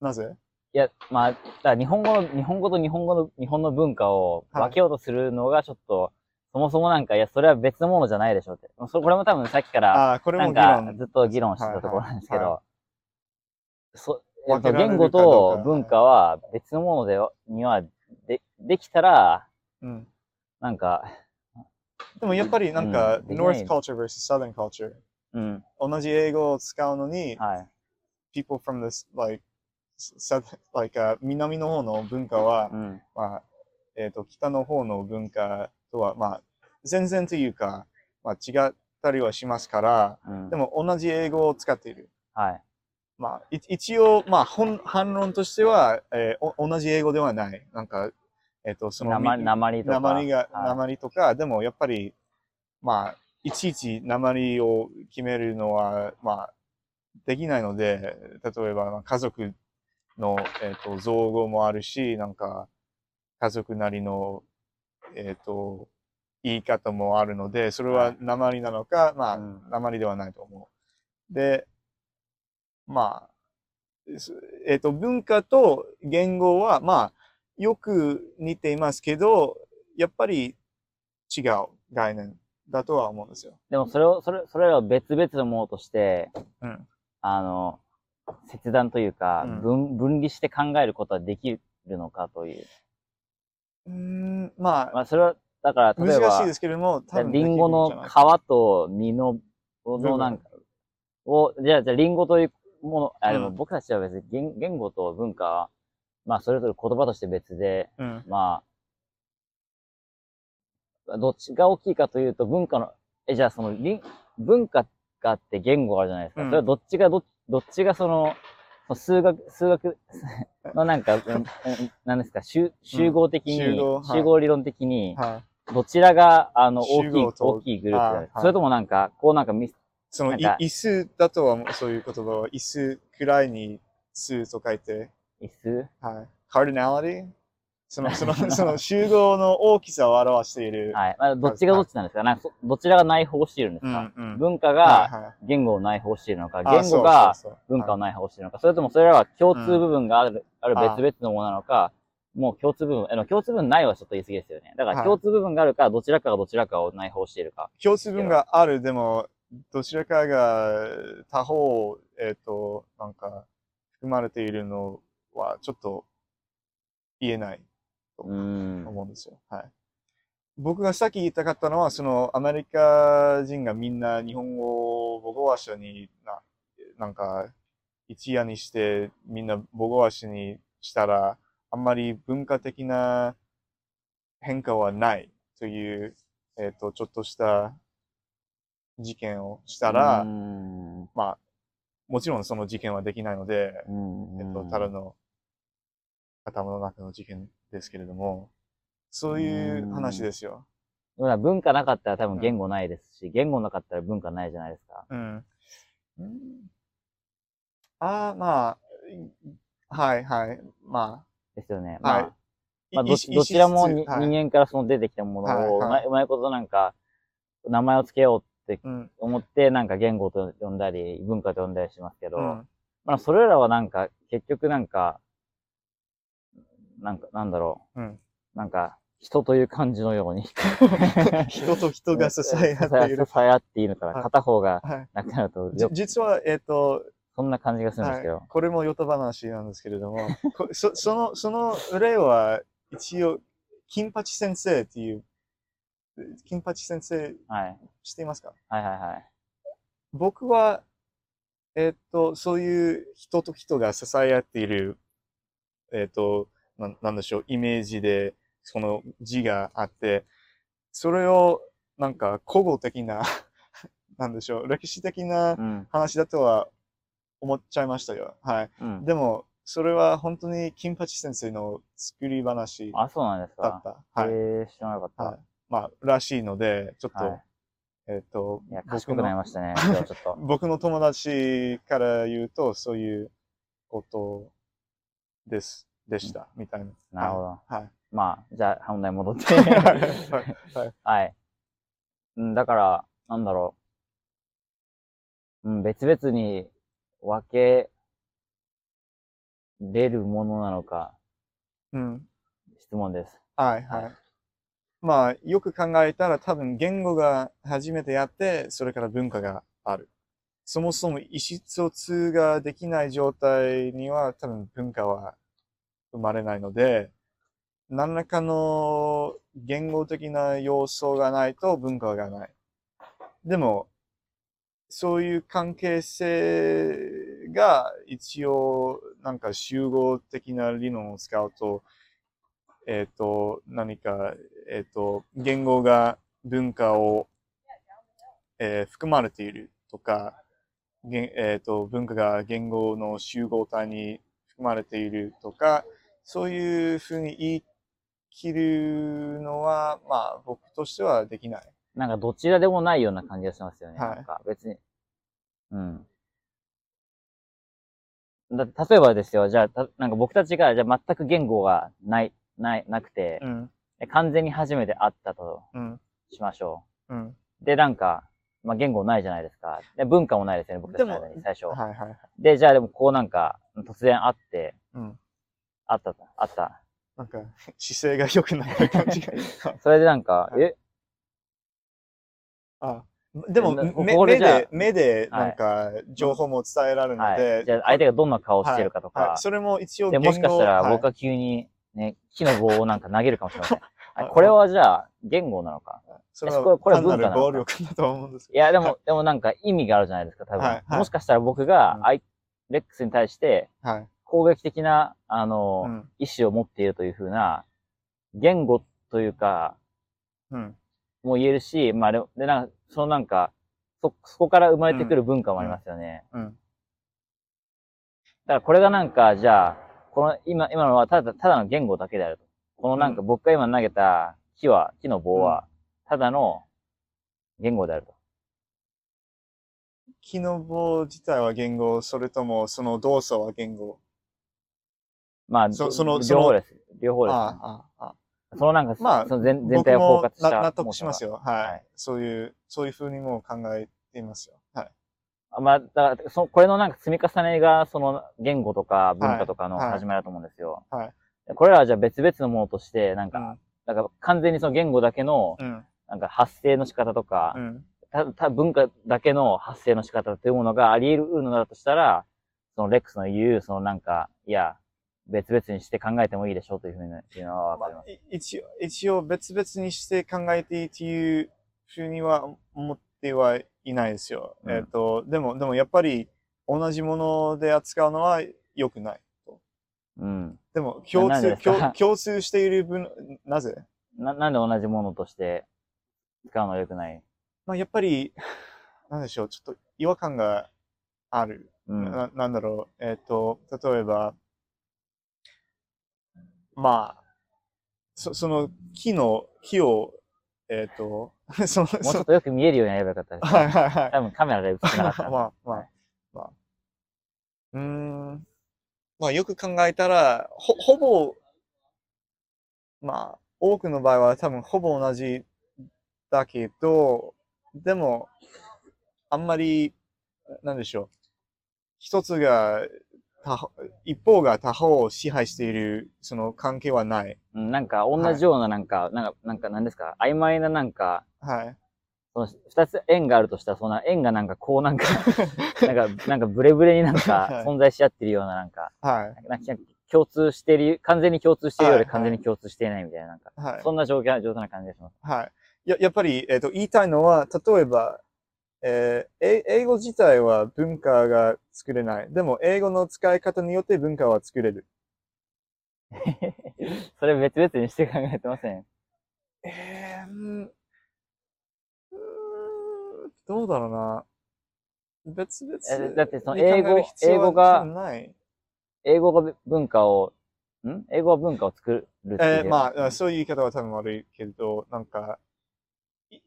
なぜ？いや、まあ、だから日本語の、日本語と日本語の、日本の文化をはい分けようとするのがちょっと、そもそもなんか、いや、それは別のものじゃないでしょって。そこれも多分さっきから、ああ、これなんか、ずっと議論してたところなんですけはいはど、そ、えっと言語とか文化は別のものでは、には、で、できたら、うん。なんか、でもやっぱりなんか、North culture versus Southern culture。うん、同じ英語を使うのに、はい。people from this, like, south, like, uh, 南の方の文化は、うん、まあ、えっ、と、北の方の文化とは、まあ、全然というか、まあ、違ったりはしますから、うん。でも同じ英語を使っている。はい。まあ、い一応、まあ、本反論としては、えーお同じ英語ではない。なんか、えっ、と、その、なまり、なまりとか。鉛が、はい鉛とか、でもやっぱり、まあ、いちいち鉛を決めるのは、まあ、できないので、例えば、まあ家族の、えっ、と、造語もあるし、なんか、家族なりの、えっ、と、言い方もあるので、それははい鉛なのか、まあ、うん鉛ではないと思う。で、まあ、すえっ、と、文化と言語は、まあ、よく似ていますけど、やっぱり違う概念だとは思うんですよ。でもそれを、それ、それらを別々のものとして、うん。あの、切断というか、うん分、分離して考えることはできるのかという。うーん、まあ、まあ、それは、だから、例えば、難しいですけれども、多分リンゴの皮と実の、のなんか、を、じゃあ、じゃあ、リンゴというもの、あ、でもうん僕たちは別に言言語と文化は、まあ、それぞれ言葉として別で、うん。まあ、どっちが大きいかというと、文化の、え、じゃあその、文化があって言語があるじゃないですか。うんそれはどっちがど、どっちがその、数学、数学 のなんか、うんうんなんですか、集集合的に、集合はい集合理論的に、はい。どちらが、あの、大きい、大きいグループはいそれともなんか、こうなんかミス、その、い椅子だとはそういう言葉は、椅子くらいに数と書いて、椅子？はい。cardinality? その、その、その集合の大きさを表している。はい。まあ、どっちがどっちなんですか？なんかそどちらが内包しているんですか、うんうん文化はいがはい言語を内包しているのか、あ言語がそうそうそう文化をはい内包しているのか、それともそれらは共通部分がある、あるあ別々のものなのか、もう共通部分、あの共通部分ないはちょっと言い過ぎですよね。だかはいら共通部分があるか、どちらかがどちらかを内包しているか。共通分がある、でも、どちらかが他方、えっ、と、なんか、含まれているのは、ちょっと言えないと。思うんですよ。はい。僕がさっき言いたかったのは、その、アメリカ人がみんな日本語を母語話者にな、なんか、一夜にして、みんな母語話者にしたら、あんまり文化的な変化はないという、えっ、と、ちょっとした事件をしたうらまあ、もちろんその事件はできないので、うんえっと、ただの頭の中の事件ですけれども、そういう話ですよ。文化なかったら多分言語ないですし、言語なかったら文化ないじゃないですか。うん。ああ、まあ、はいはい。まですよね。あ、はいまあ、。まあ、どどちらもはい人間からその出てきたものを、はいうはいまいうまいことなんか、名前を付けようってうん。思って、なんか言語と呼んだり、文化と呼んだりしますけど、うん。まあ、それらはなんか、結局なんか、なんか、なんだろうん。う、なんか、人という感じのように。人と人が支え合っている。支え合っているから、はい片方がはい。なくなると、じよ実は、えっ、と、そんな感じがするんですけど。はい、これもヨタ話なんですけれども、こそその、その例は、一応、金八先生っていう、金八先生はい。知っていますか？はいはいはい。僕は、えっ、と、そういう人と人が支え合っている、えっ、とな、なんでしょう、イメージで、その字があって、それを、なんか、古語的な、なんでしょう、歴史的なうん。話だとは思っちゃいましたよ。はい。うん。でも、それは本当に金八先生の作り話あ、そうなんですだっか。た。はい。へえ、知らなかった。はい、まあ、らしいので、ちょっと、はいえっ、といや、、僕賢くなりの、ましたね、今日ちょっと。僕の友達から言うと、そういうことです、でした、みたいな。なるほど。はい。まあ、じゃあ、本題戻って。はい。はい。うん、だから、なんだろう。うん、別々に分けれるものなのか、うん。質問です。はい。はい。まあ、よく考えたら多分言語が初めてやって、それから文化がある。そもそも意思疎通ができない状態には多分文化は生まれないので、何らかの言語的な要素がないと文化がない。でも、そういう関係性が一応なんか集合的な理論を使うと、えっ、と、何か、えっ、と、言語が文化を、えー含まれているとか、えっ、と、文化が言語の集合体に含まれているとか、そういうふうに言い切るのは、まあ、僕としてはできない。なんかどちらでもないような感じがしますよね。はいなんか別に。うん。だ例えばですよ、じゃあ、たなんか僕たちが、じゃあ全く言語がない、ない、なくて、うん、完全に初めて会ったとうん、しましょうん。う。で、なんか、まあ言語ないじゃないですか。で、文化もないですよね、僕たちの間に、最初。はいはいはい。で、じゃあでもこうなんか、突然会って、うん。会ったと、会った。なんか、姿勢が良くなる感じが。それでなんか、はいえ、あでも、な目で目で、なんか、情報も伝えられるのはでい。、じゃあ相手がどんな顔してるかとか、はい、それも一応で、もしかしたら僕はは急にね、木の棒をなんか投げるかもしれません。これはじゃあ言語なのか。い、それはこれは文化なのか暴力だと思うんですけいや、でも、でもなんか意味があるじゃないですか、多分。もしかしたら僕がレックスに対してど。はい。攻撃的な、あの、うん。意思を持っているというふうな、言語というか、うん。も言えるし、まあ、で、でなんか、そのなんか、そ、そこから生まれてくる文化もありますよね。うん。だからこれがなんか、じゃあ、この、今、今のはただ、ただの言語だけであると。このなんかう僕が今投げた木は、木の棒は、ただの言語であると。木の棒自体は言語、それともその動作は言語？まあ、そどその両方です。両方です、ああ、ああ。そのなんか、まあその全全体を包括した。納得しますよ。はい。はいそういう、そういうふうにも考えていますよ。はい。あまあ、だから、そこれのなんか積み重ねが、その言語とか文化とかのはいはい始まりだと思うんですよ。はいでこれらはじゃあ別々のものとして、なんか、うん。だから完全にその言語だけの、うん。なんか発声の仕方とかう、ん。た、た、文化だけの発声の仕方というものがあり得るのだとしたら、そのレックスの言う、そのなんか、いや、別々にして考えてもいいでしょうというふうにいうのはわかります。い一応、一応別々にして考えていいというふうには思ってはいないですよ。うんえっ、と、でも、でもやっぱり同じもので扱うのは良くないと。うん。でも共通、共共通している分、なぜ？な、なんで同じものとして使うのは良くない？まあやっぱり、なんでしょう、ちょっと違和感がある。うん。ななんだろう、えっ、と、例えば、まあ、そその木の、木を、えっ、と、その、もうちょそっとよく見えるようにやればよかったです、はいはいはい。多分カメラで映ってなかった。まあまあ、まあ。うーん。まあよく考えたら、ほ、ほぼ、まあ、多くの場合は多分ほぼ同じだけど、でも、あんまり、なんでしょう。一つが、一方が他方を支配している、その関係はない。うんなんか同じようななんか、なんか、なんか何ですか？曖昧ななんか、はい。その二つ円があるとしたら、そんな円がなんかこうなんか、なんか、なんかブレブレになんかはい存在し合ってるようななんか、はい。なんか共通してる、完全に共通してるようではい完全に共通していないみたいな、なんか、はい。そんな状況、状態な感じがします。はい。ややっぱり、えっ、と、言いたいのは、例えば、えーえ英語自体は文化が作れない。でも、英語の使い方によって文化は作れる。それ別々にして考えてません？えー、うんどうだろうな。別々えだってその英語英語が。英語が文化を、ん？英語は文化を作るっていう。えーまあ、そういう言い方は多分悪いけど、なんか、い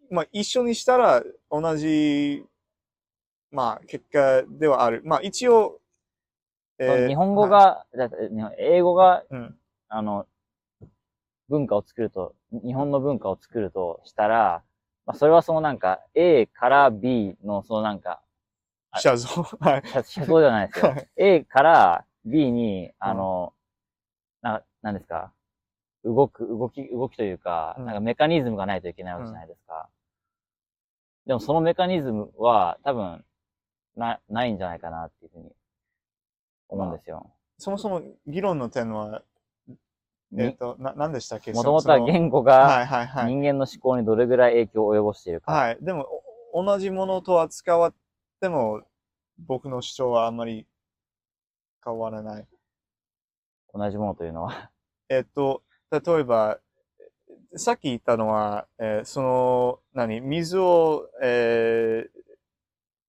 まあ、一緒にしたら同じ、まあ、結果ではある。まあ、一応、その日本語はいが、だって日本英語が、うんあの、文化を作ると、日本の文化を作るとしたら、まあ、それはそのなんか A から B のそのなんか、あ写像。はい。写写像ではないですよは。い A から B に、あの、な、なんですか？動く、動き、動きというか、うんなんかメカニズムがないといけないわけじゃないですか。でもそのメカニズムは多分、な、ないんじゃないかなっていうふうに思うんですよ。そもそも議論の点は、えっ、にと、な、何でしたっけ？もともとは語言語はがいはいはい。人間の思考にどれぐらい影響を及ぼしているか。はい。でも、お同じものと扱わっても、僕の主張はあんまり変わらない。同じものというのは？えっと、例えば、さっき言ったのは、えーその、何、水を、えー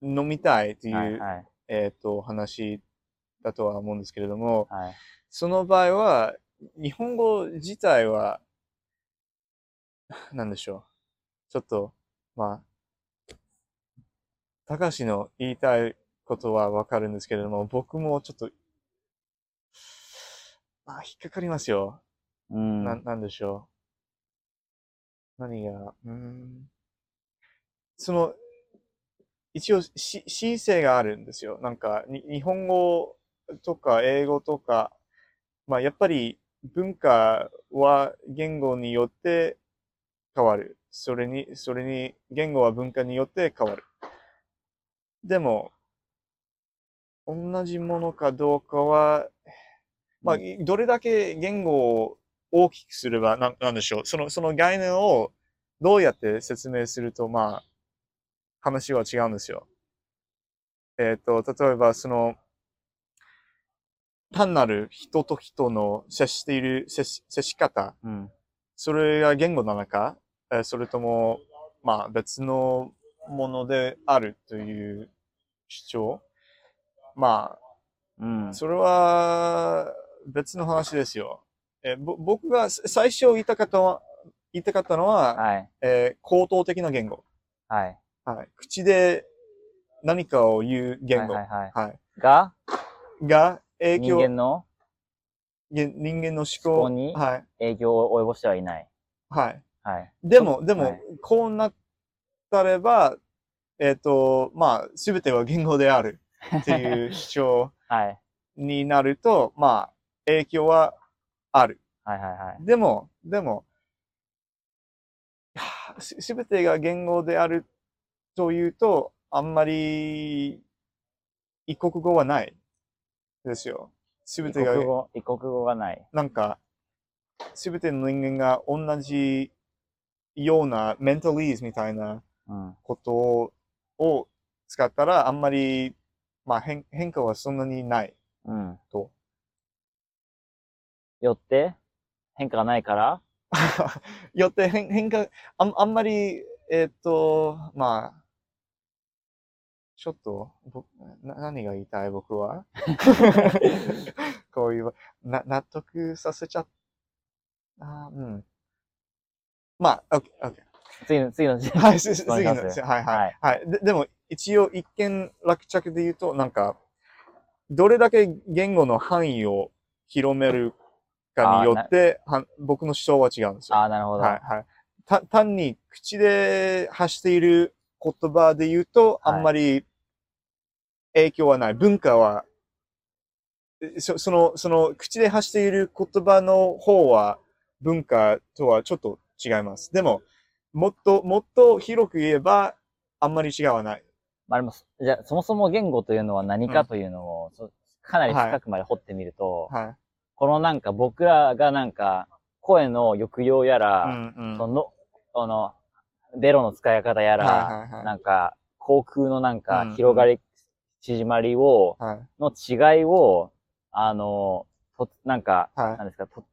飲みたいっていう、はいはい。えっと、話だとは思うんですけれども、はい。その場合は、日本語自体は、なんでしょう。ちょっと、まあ、高橋の言いたいことはわかるんですけれども、僕もちょっと、まあ、引っかかりますよ。うん。な、なんでしょう。何が、うん。その、一応し、申請があるんですよ。なんか、に日本語とか英語とか、まあ、やっぱり文化は言語によって変わる。それに、それに、言語は文化によって変わる。でも、同じものかどうかは、まあ、どれだけ言語を大きくすれば、なんなんでしょう。その、その概念をどうやって説明すると、まあ、話は違うんですよ。えっ、と、例えば、その、単なる人と人の接している接し接し方、うん。それが言語なのか、えそれとも、まあ、別のものであるという主張？まあうん、。それは別の話ですよ。えーぼ僕が最初言いたかったのは、言いたかったのは、はい。えー口頭的な言語。はい。はい。口で何かを言う言語。はいはいはい。はい。が、が影響、人間の？人人間の思考にはい。影響を及ぼしてはいない。はい。はい。でも、でも、はいこうなったれば、えっ、と、まあ、すべては言語であるっていう主張 はい。になると、まあ、影響はある。はいはいはい。でも、でも、すすべてが言語であるというと、あんまり異国語はないですよ。すべ異てが国語、異国語がない。なんか、すべての人間が同じようなメンタリーズみたいなうん。ことを使ったら、あんまり、まあ変変化はそんなにないうん。と。よって、変化がないから、よって変変化、あんあんまり、えーっと、まあ、ちょっと、僕な何が言いたい？僕は？こういう、な納得させちゃっあーうん。まあ、OK、OK。次の、次の、はい、す次の、お願いはいははいい。はい。ででも、一応一見落着で言うと、なんか、どれだけ言語の範囲を広めるかによって、は僕の主張は違うんですよ。ああ、なるほど。はいはい。た単に口で発している言葉で言うと、はいあんまり影響はない。文化は、えそその、その、口で発している言葉の方は、文化とはちょっと違います。でも、もっと、もっと広く言えば、あんまり違わない。まあ、でも、じゃあ、そもそも言語というのは何かというのを、そかなり深くまで掘ってみると、はい。このなんか僕らがなんか、声の抑揚やら、うんうん。その、あの、ベロの使い方やら、はいはいはい。なんか、航空のなんかうんうん、広がり、縮まりを、はい。の違いを、あの、と、なんか、はい。なんですか、と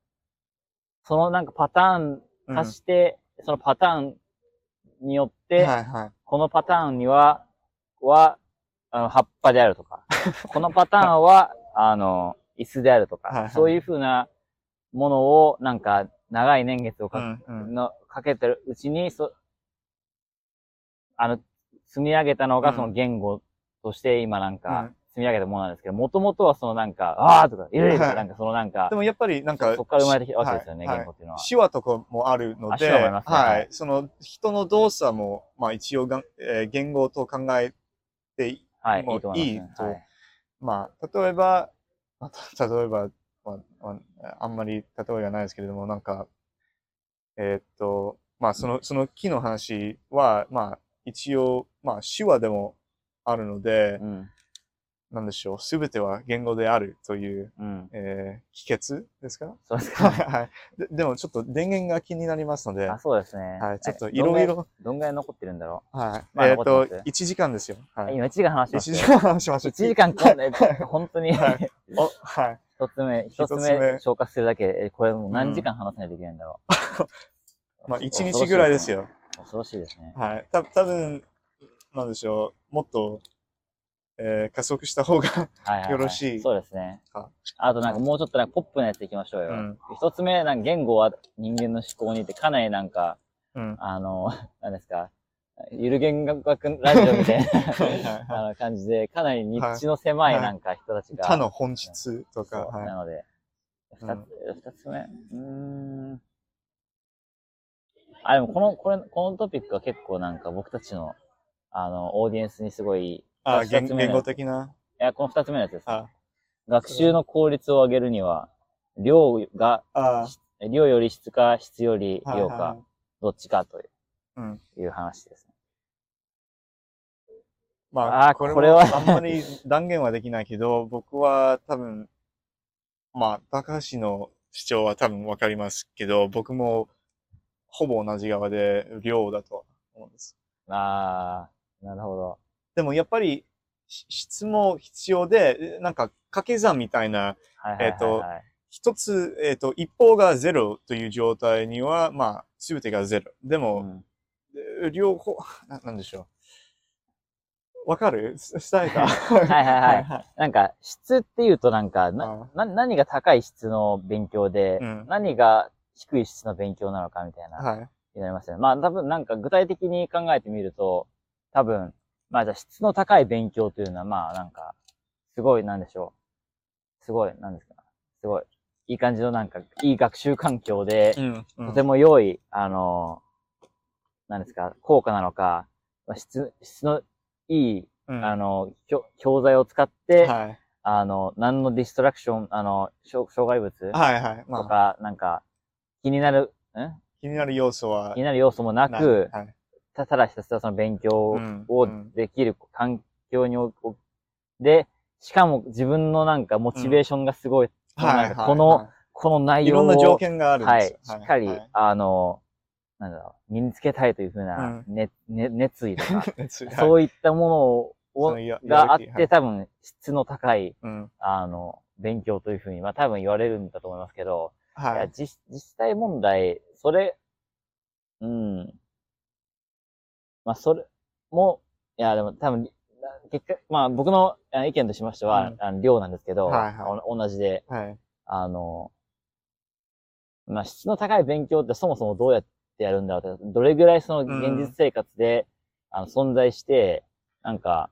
そのなんかパターンうん。足して、そのパターンによって、はいはい。このパターンには、は、あの、葉っぱであるとか、このパターンは、あの、椅子であるとか、はいはい。そういうふうなものを、なんか、長い年月をか,、のかけてるうちに、そ、あの、積み上げたのがうん。その言語として今なんうかん、積み上げたものなんですけど、もともとはそのなんか、あーとか、いるいるとか、はい。なんかそのなんかで、もやっぱりなんか、そから生まれてきたわけですよね、はい言語っていうのは。手話とかもあるので、ははい。い。その人の動作も、まあ一応がん、えー言語と考えて、はい、もういいと。まあ、例えば、まあ、た 例えば、まあまあ、あんまり例えがないですけれども、なんか、えーっと、まあ、その、その木の話は、まあ、一応、まあ、手話でもあるので、うん。なんでしょう、すべては言語であるという、うん。えー、帰結ですか？そうですはいか。はい。ででもちょっと電源が気になりますので、あ、そうですね。はい、ちょっとえいろい。ろ、どんぐらい残ってるんだろはい。まあえっ、と、残ってます1時間ですよ。う。はい。今1時間話しま1したよ。時間話しましょう。1時間こんで、本当に、はいお、はい。一つ目、一つ目目消化するだけこれもう何時間話さないといけないんだろう。まあ、1日ぐらいですよ。よ。恐ろしいですね。はい。た多分なんでしょう、もっと、えー加速した方が、はいはいはいよろしいそうですねか。あとなんかもうちょっとなんかポップなやついきましょうよ。うん一つ目、なんか言語は人間の思考にってかなりなんか、うん。あの、なんですか、ゆる言語学ラジオみたいな 感じで、かなりニッチの狭いなんか人たちが。他の本質とか、なので、二うんつ、二つ目？うーん。あ、でもこの、これ、このトピックは結構なんか僕たちの、あの、オーディエンスにすごい、あ言言語的な、いや、この二つ目のやつです。あ学習の効率を上げるには、量が、あ量より質か質よりはい量か、はいどっちかといううん。いう話ですね。まあーあ、これこれははあんまり断言はできないけど、僕は多分、まあ、高橋の主張は多分わかりますけど、僕もほぼ同じ側で量だと思うんです。あー、なるほど。でもやっぱりし質も必要で、なんか掛け算みたいな。えっと一つ、えっ、と、一方がゼロという状態には、まあ、すべてがゼロ。でうも、んえ両方、ななんでしょう。わかる？伝えた？はいはいはいはい。なんか、質っていうとなんか、あな、な何が高い質の勉強で、うん何が低い質の勉強なのかみたいな、はい。になりますよね。まあ多分なんか具体的に考えてみると、多分、まあじゃあ質の高い勉強というのはまあなんか、すごいなんでしょう。すごい、なんですか。すごい、いい感じのなんか、いい学習環境で、うん。うんとても良い、あの、なんですか、効果なのか、まあ質、質のいい、うんあの、教教材を使って、はい。あの、何のディストラクション、あの、障障害物はいはい。まあ、とか、なんか、気になる、ん？気になる要素は気になる要素もなく、はい。たただひたすらその勉強うんをうん。できる環境におくで、しかも自分のなんかモチベーションがすごい、このはいこの内いろ容を、んな条件があるんはい。しっかり、はいあの、なんだろう、身につけたいというふううなん。ね、ね、熱意とか、はい。そういったものを、があって、多分質の高い、うん。あの、勉強というふうに、まあ多分言われるんだと思いますけど、い。はい。や実実際問題、それ、うん。まあ、それも、いや、でも多分、結果、まあ僕のあ意見としましては、うんあの量なんですけど、はいはいお同じで、はい。あの、まあ質の高い勉強ってそもそもどうや、ってやるんだろうとか、どれぐらいその現実生活で、あの存在して、なんか、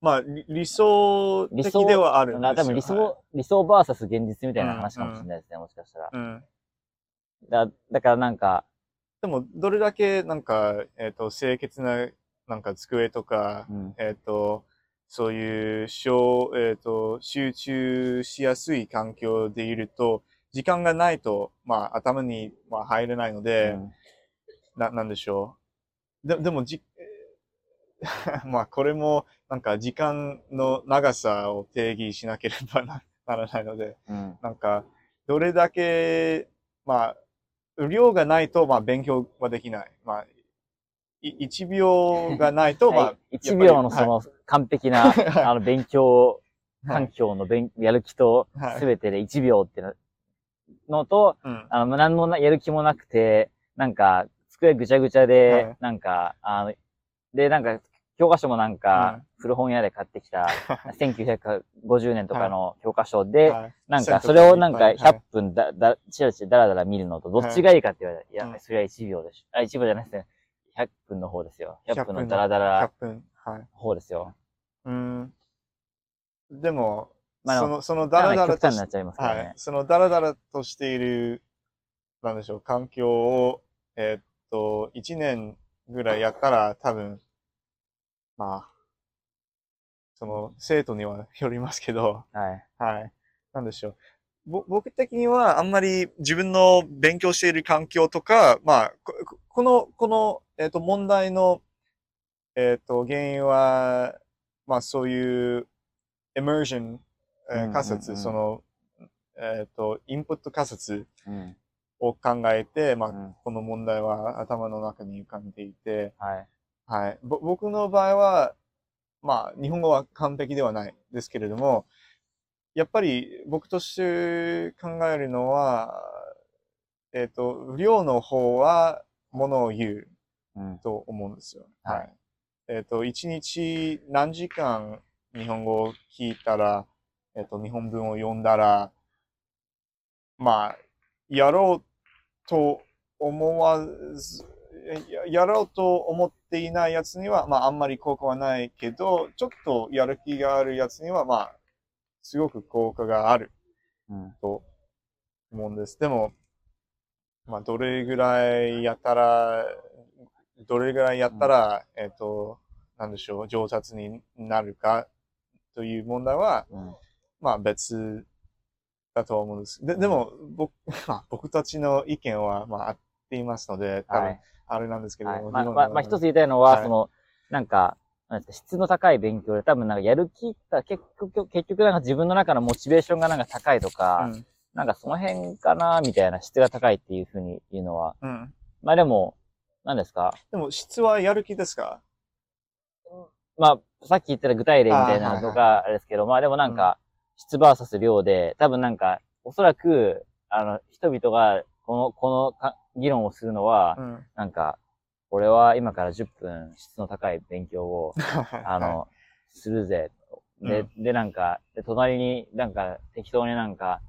まあ、理理想理想的ではあるんですよ。な多分理想、はい理想バーサス現実みたいな話かもしれないですね、もしかしたら。うん。だだからなんか、でも、どれだけ、なんか、えっ、と、清潔な、なんか、机とか、うん、えっ、と、そういう、小えっ、と、集中しやすい環境でいると、時間がないと、まあ、頭に、まあ、入れないので、うん。な、なんでしょう。ででも、じ、え ーまあ、これも、なんか、時間の長さを定義しなければなならないので、うん、なんか、どれだけ、まあ、量がないと、まあ、勉強はできない。まあ、い1秒がないと、まあ、1秒のその完璧な、はいあの勉強環境の勉やる気と、すべてで1秒っていうのと、うんあの、何もやる気もなくて、なんか、机ぐちゃぐちゃで、はいなんか、あの、で、なんか、教科書もなんか、古本屋で買ってきた、1950年とかの教科書で、はいなんか、それをなんかはい100分だ、だ、ちらちらだらだら見るのと、どっちがいいかって言われたら、いや、うんそれは1秒でしょ。あ、1秒じゃないですね。100分の方ですよ。100 100分のだらだら100分。はい。方ですよ。うん。でも、まあその、そのダラダラとし極端になっちゃいますからね。はい。そのダラダラとしている、なんでしょう、環境を、えーっと、1年ぐらいやったら、多分、まあ、その、生徒にはよりますけど、はい。はい。なんでしょう。ぼ僕的にはあんまり自分の勉強している環境とか、まあ、ここの、この、えっ、と、問題の、えっ、と、原因は、まあ、そういう、immersion、えうんうんうんー仮説、その、えっ、と、インプット仮説うん。を考えて、まあ、うんこの問題は頭の中に浮かんでいて、はい。はい。ぼ僕の場合は、まあ、日本語は完璧ではないですけれども、やっぱり僕として考えるのは、えっ、と、量の方はものを言ううん。と思うんですよ。はいはい。えっ、と、一日何時間日本語を聞いたら、えっ、と、日本文を読んだら、まあ、やろうと思わず、ややろうと思っていないやつには、まあ、あんまり効果はないけど、ちょっとやる気があるやつには、まあ、すごく効果があるうん。と思うんです。でも、まあ、どれぐらいやったら、どれぐらいやったら、えっ、と、なんでしょう、上達になるかという問題は、うん。まあ別だと思うんです。で、でも、僕、まあ僕たちの意見は、まあ合っていますので、多分はい。あれなんですけどはい。も、まあ、まあ、まあ、一つ言いたいのは、はいその、なんか、質の高い勉強で、多分なんかやる気が結局、結局なんか自分の中のモチベーションがなんか高いとか、うん。なんかその辺かな、みたいな質が高いっていうふうに言うのは。うん。まあでも、何ですか？でも質はやる気ですか？まあ、さっき言った具体例みたいなのとか、あれですけど、まあでもなんか、質バーサス量で、多分なんか、おそらく、あの、人々が、この、このか議論をするのは、うん。なんか、俺は今から10分質の高い勉強を、あの、するぜ。で、で、なんか、で、隣になんか適当になんか、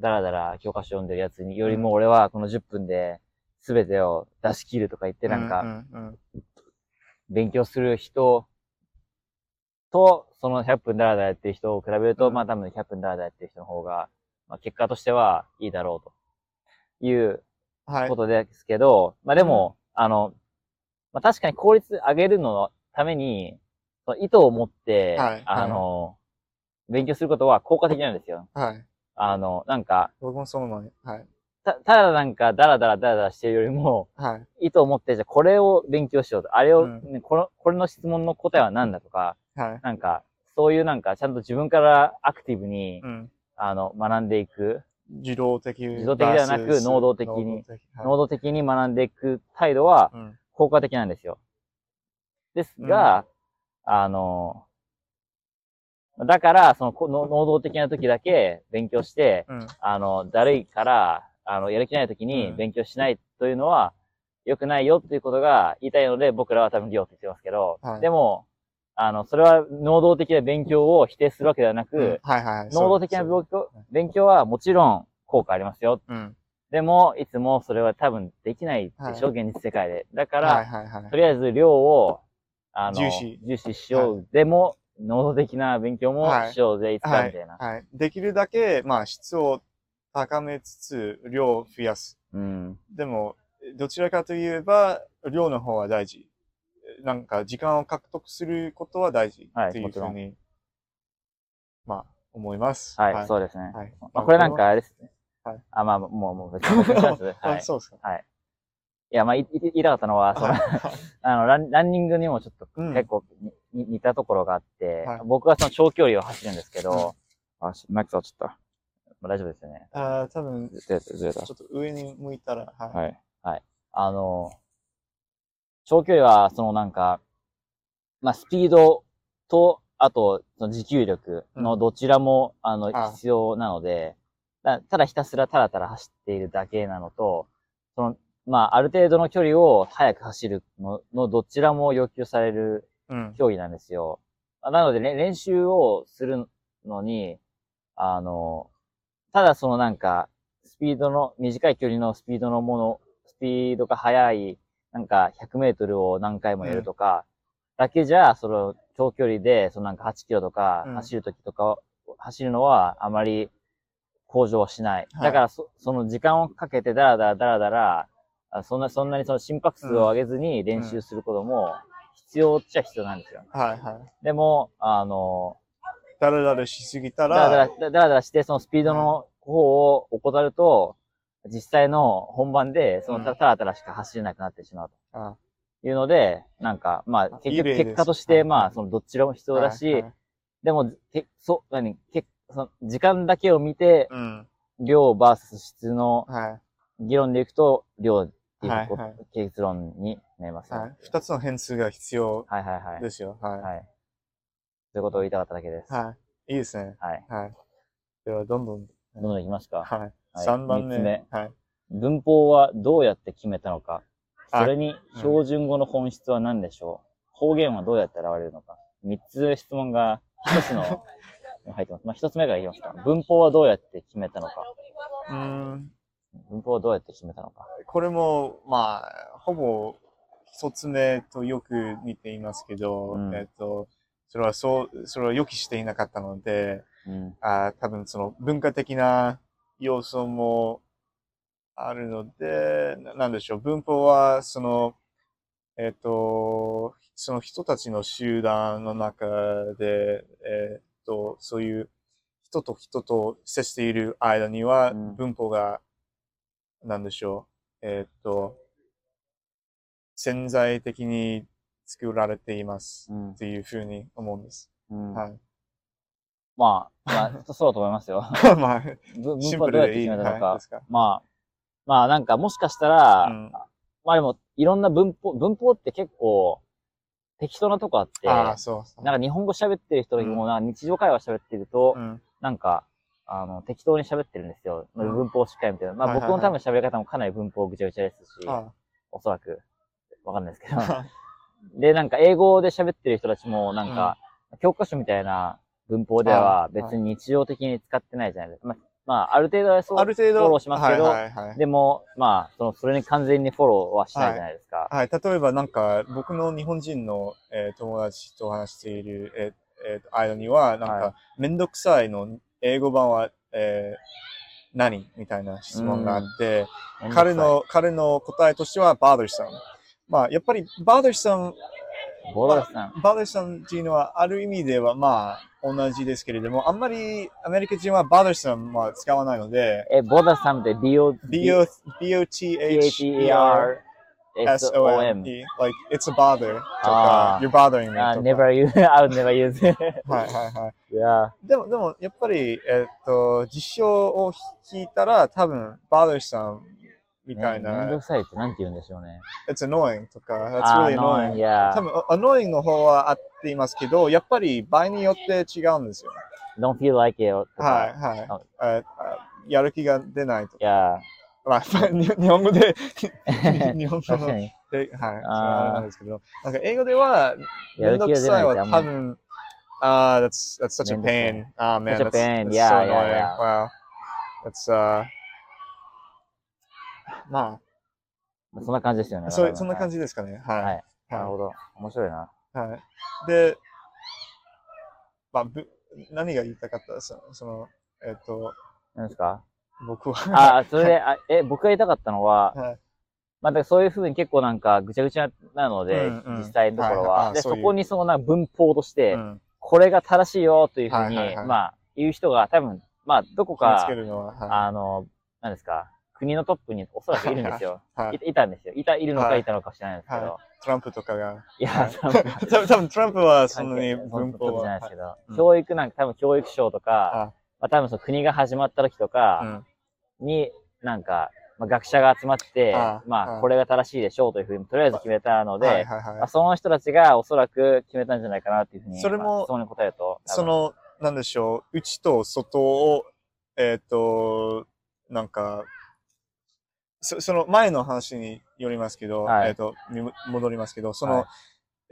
だらだら教科書読んでるやつによりも俺はこの10分で全てを出し切るとか言ってなんか、うんうん。勉強する人と、その100分だらだらやってる人を比べると、うん。まあ多分100分だらだらやってる人の方が、まあ結果としてはいいだろうというこ。とですけど、まあでも、あの、まあ確かに効率上げるののために、その意図を持って、はいあの、勉強することは効果的なんですよ。はい。あの、なんか、僕もそう思う。はい。た、ただなんかダラダラダラダラしてるよりも、はい。意図を持って、じゃあこれを勉強しようと。あれを、うんねこの、これの質問の答えは何だとか、はい。なんか、そういうなんか、ちゃんと自分からアクティブに、うん。あの、学んでいく、自動的。自動的ではなく能動的に能動的に学んでいく態度はうん。効果的なんですよ。ですが、あの、だから、その、能動的な時だけ勉強して、うん。あの、だるいから、あの、やる気ない時にうん勉強しないというのは、良くないよっていうことが言いたいので、僕らは多分量って言ってますけど、はいでも、あの、それは能動的な勉強を否定するわけではなく、うんはいはい。能動的な勉強勉強はもちろん効果ありますよ。うん。でも、いつもそれは多分できないでしょ、は現実世界で。だから、はいはいはいと。りあえず量を、あの、重視重視しよう。でも、能動的な勉強もはいしようぜ、いつかはいみたいな。はい。できるだけ、まあ、質を高めつつ、量を増やす。うん。でも、どちらかといえば、量の方は大事。なんか、時間を獲得することは大事。はいっていうふうに、まあ、思います。はい、そうですね。はい。まあ、これなんかあれですね。はいあ、まあ、もう、もう別にはあい。そうですか。はい。いや、まあ、いい言いたかったのは、その、は いあのラン、ランニングにもちょっとうん結構似たところがあって、はい僕はその長距離を走るんですけど、あ、しマイク触っちゃった。まあ、大丈夫ですよね。あー多分、ずれた、ずれたちょ。っと上に向いたら、はい。はい。はい。あの、長距離は、そのなんか、まあ、スピードと、あと、その持久力のどちらも、あの、あ必要なので、だただひたすらたらたら走っているだけなのと、その、まあ、ある程度の距離を速く走るののどちらも要求されるうん。競技なんですよ。なので、ね、練習をするのに、あの、ただそのなんか、スピードの、短い距離のスピードのもの、スピードが速い、なんか100メートルを何回もやるとか、だけじゃ、その長距離で、そのなんか8キロとかうん走るときとか、走るのはあまり向上しない。はいだからそ、その時間をかけてダラダラダラダラ、あそんな、そんなにその心拍数を上げずに練習することも必要っちゃ必要なんですよ。はいはい。でも、あの、だらだらしすぎたダラダら、ラ、ダラダラして、そのスピードの方を怠ると、実際の本番で、そのたらたらしか走れなくなってしまうあというので、なんか、まあ、結局、結果として、はいまあ、そのどっちらも必要だし、でも、け、そ、何、け、その時間だけを見て、うん。量バース質のはい。議論でいくと、量っていう結論になりますよ。はい。二つの変数が必要はいはいはい。ですよ。はい。はい。ということを言いたかっただけです。はい。いいですね。はい。はい。では、どんどん。どんどんいきますか。はい。はい三番目。はい。文法はどうやって決めたのか。あそれに標準語の本質は何でしょう。方言はどうやって現れるのか。三つ質問が一つの 入ってます。まあ一つ目からいきますか。文法はどうやって決めたのか。うーん。文法はどうやって決めたのか。これも、まあ、ほぼ一つ目とよく似ていますけど、うんえっと、それはそう、それは予期していなかったので、うん。あ多分その文化的な要素もあるので、ななんでしょう、文法はその、えっ、と、その人たちの集団の中で、えっ、と、そういう人と人と接している間にはうん。文法が、なんでしょう、えっ、と、潜在的に作られていますうん。っていうふうに思うんです。うん。はい。まあ、まあ、そうだと思いますよ。まあ、文法はどうやって。決めたのか。はい、か。まあ、まあなんかもしかしたら、うんまあでもいろんな文法、文法って結構適当なとこあって、ああ、そうそう。なんか日本語喋ってる人も、なんか日常会話喋ってると、うん、なんか、あの、適当に喋ってるんですよ。うん文法をしっかり見てる。まあはいはいはい僕の多分喋り方もかなり文法ぐちゃぐちゃですし、あおそらく、わかんないですけど。あで、なんか英語で喋ってる人たちも、なんか、教科書みたいな文法ではあ別に日常的に使ってないじゃないですか。まあ、まあ、ある程度はそう、ある程度、フォローしますけどはいはいはい。でも、まあ、その、それに完全にフォローはしないじゃないですか。はい、例えばなんか、僕の日本人の、えー友達と話している、えーえーと間には、なんはか、めんどくさいの英語版は、えー何みたいな質問があって、彼の、彼の答えとしては、bothersome。まあ、やっぱり、bothersome ボーダーさん。バーデさんっていうのはある意味ではまあ同じですけれども、あんまりアメリカ人はバーデさんは使わないので、え、ボーダーさんって B-O- B-O- B-O-T-H-E-R B-H-E-R-S-O-M。like it's a bother とか、you're bothering me あ、とか。never use, I would never use. はいはいはい。いや、でも、でもやっぱり、えっと、実証を聞いたら多分、バーデさんみたいねめんどな、くさいってなんて言うんでしょうね。it's annoying とか、that's あ really の annoying い。や多、分、annoying の方は合っていますけど、やっぱり場合によって違うんですよ。don't feel like it とか。はいはいやる気が出ないとか。まあ、に日本語で、日本語のはい。なんですけど、なんか英語では、めんどくさいは多分、ああ、that's, that's such a pain. ああ、man, that's, that's Yeah, so yeah, annoying. yeah. Wow. That's, uh, まそんな感じですよね。あ、そうそんな感じ。じですかね。はい。はい。なるほど。面白いな。はい。で、まあ、ぶ何が言いたかった？そその、えっ、と、何ですか？僕は、あ、それで、あえ、僕が言いたかったのは、はい、まあ、そういうふうに結構なんかぐちゃぐちゃなので、うんうん実際のところは。で、はいはいあそういうそこにそのな文法として、うん、これが正しいよというふうに、はいはいはいまあ、言う人が多分、まあ、どこかはい。あの、何ですか、国のトップにおそらくいるんですよ。はい。い。いたんですよ。いた、いるのかはい。いたのか知らないですけど。、はい。トランプとかが。い、や、はい。多分多分トランプはそんなに文法は。じゃないですけど、うん。教育なんか多分教育省とか、あまあ多分その国が始まった時とうかん、に、なんか、まあ、学者が集まって、あまあ、あこれが正しいでしょうというふうに、とりあえず決めたので、はい。はい。はい。まあ、その人たちがおそらく決めたんじゃないかなっていうふうに、それもまあ質問に答えると、そ、の、なんでしょう、内と外を、えっ、と、なんか、そその前の話によりますけど、はい。えっ、と、に戻りますけど、その、はい。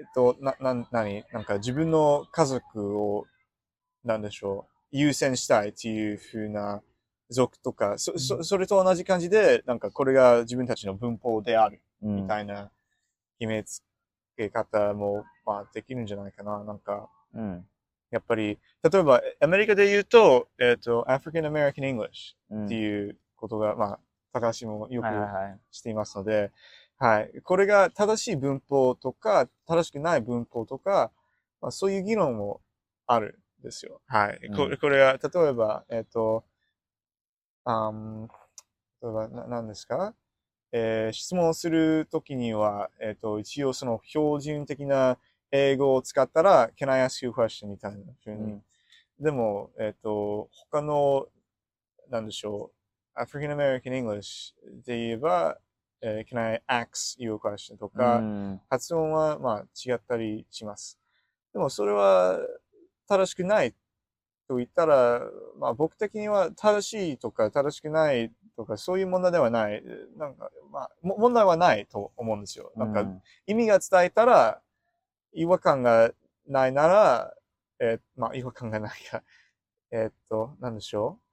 えっと、な、な、なに、なんか自分の家族を、なんでしょう、優先したいっていうふうな族とか、そ、そ、それと同じ感じで、なんかこれが自分たちの文法である、うん。みたいな決めつけ方も、まあ、できるんじゃないかな。なんか、うん。やっぱり、例えば、アメリカで言うと、えっ、と、African American English うん。っていうことが、まあ、高橋もよく。していますので、はい。これが正しい文法とか、正しくない文法とか、まあ、そういう議論もあるんですよ。はい。こうんれこれは、例えば、えっ、と、あん例えば、な何ですか？えー質問するときには、えっ、と、一応その標準的な英語を使ったら、Can I ask you a question? みたいな風に。うんでも、えっ、と、他の、なんでしょう、African American English で言えば、えー Can I ask you a question? とか、うん発音はまあ違ったりします。でもそれは正しくないと言ったら、まあ僕的には正しいとか正しくないとかそういう問題ではない。なんかまあも問題はないと思うんですよ。なんかうん意味が伝えたら違和感がないなら、えーまあ違和感がないか。えーっと、なんでしょう？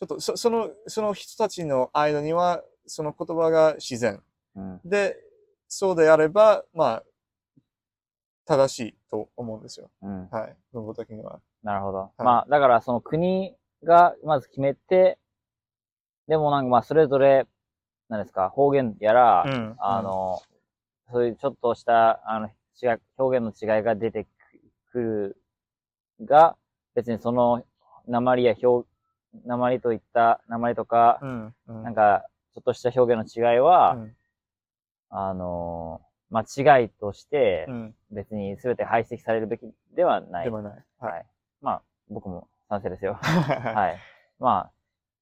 ちょっとそその、その人たちの間にはその言葉が自然。うんで、そうであれば、まあ、正しいと思うんですよ。うんはい。文法的には。なるほど。いまあ、だからその国がまず決めて、でもなんかまあそれぞれ、何ですか、方言やら、んあ、の、そういうちょっとした、あの、違い、表現の違いが出てくるが、別にその、鉛や表、鉛といった、鉛とかう、ん。うん。なんか、ちょっとした表現の違いは、うんあの、間違いとしてう、ん。別に全て排斥されるべきではない。でもない。はい。まあ、僕も賛成ですよ。は はい。ま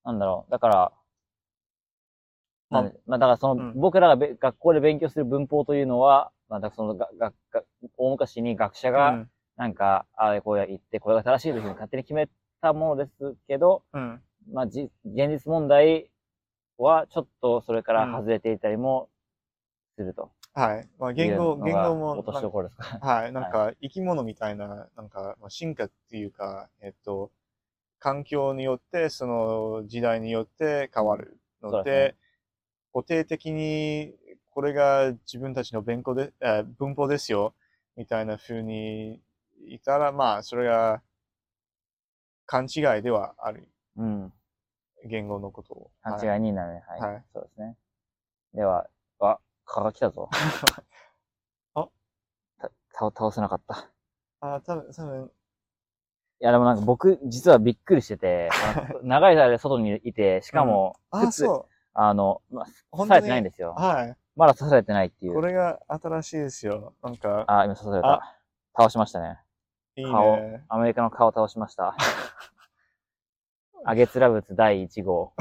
あ、なんだろう。だから、まあまあ、だからその、うん僕らがべ学校で勉強する文法というのは、まあ、そのが、が、が、大昔に学者が、うん。なんか、ああ、こうや言って、これが正しいというふうに勝手に決めたものですけど、うん。まあ、じ、現実問題は、ちょっとそれから外れていたりもするとはい。まあ、言語、言語も、落としどころですか。はい。なんか、生き物みたいな、なんか、まあ、進化っていうか、えっと、環境によって、その時代によって変わるので、ですね固定的に、これが自分たちの文法で、えー文法ですよ、みたいな風にいたら、まあ、それが勘違いではある。うん。言語のことを。勘違いになるね。はい。はいそうですね。では、あ、蚊が来たぞ。あた倒倒せなかった。あ、多分、多分、いや、でもなんか僕、実はびっくりしてて、長い間外にいて、しかも、あ、靴そあの、まあ、刺されてないんですよう。。はい。まだ刺されてないっていう。これが新しいですよ。なんか、あ、今刺された。倒しましたね。いい顔ね。アメリカの顔倒しました。アゲツラブツ第1号、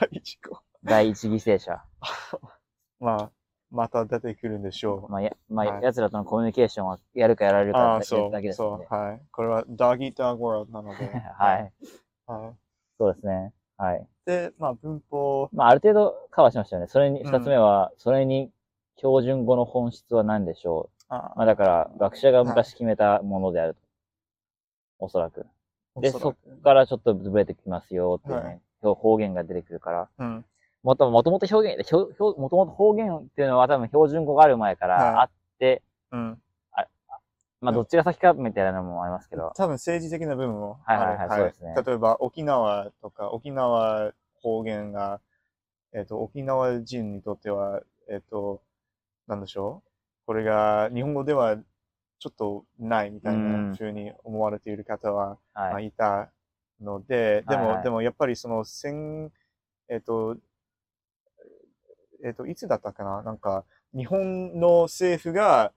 第一個。第1犠牲者。まあ、また出てくるんでしょう。まあ、や、まあ、はい奴らとのコミュニケーションはやるかやられるかああ、だそけ、ですので。そう、はい。これは、ドッギードッグワールドなので。はい。はい。そうですね。はい。で、まあ、文法、まあ、ある程度カバーしましたよね。それに、うん二つ目は、それに、標準語の本質は何でしょあう。まあ、だから、学者が昔決めたものであると。おそらく。で、そっおそらくからちょっとずれてきますよっていうはね。方言が出てくるから。うん。もともと表現、もともと方言っていうのは多分標準語がある前かはいらあって、うん。まあどっちが先かみたいなのもありますけど、多分政治的な部分もはいはいはいそうですね例えば沖縄とか、沖縄方言が、えっ、と、沖縄人にとっては、えっ、と、なんでしょう？これが日本語ではちょっとないみたいうん。な風に思われている方は、まあ、はい。いたので、でも、はいはい。でもやっぱりその戦、えっ、と、えっ、と、いつだったかな？なんか、日本の政府が、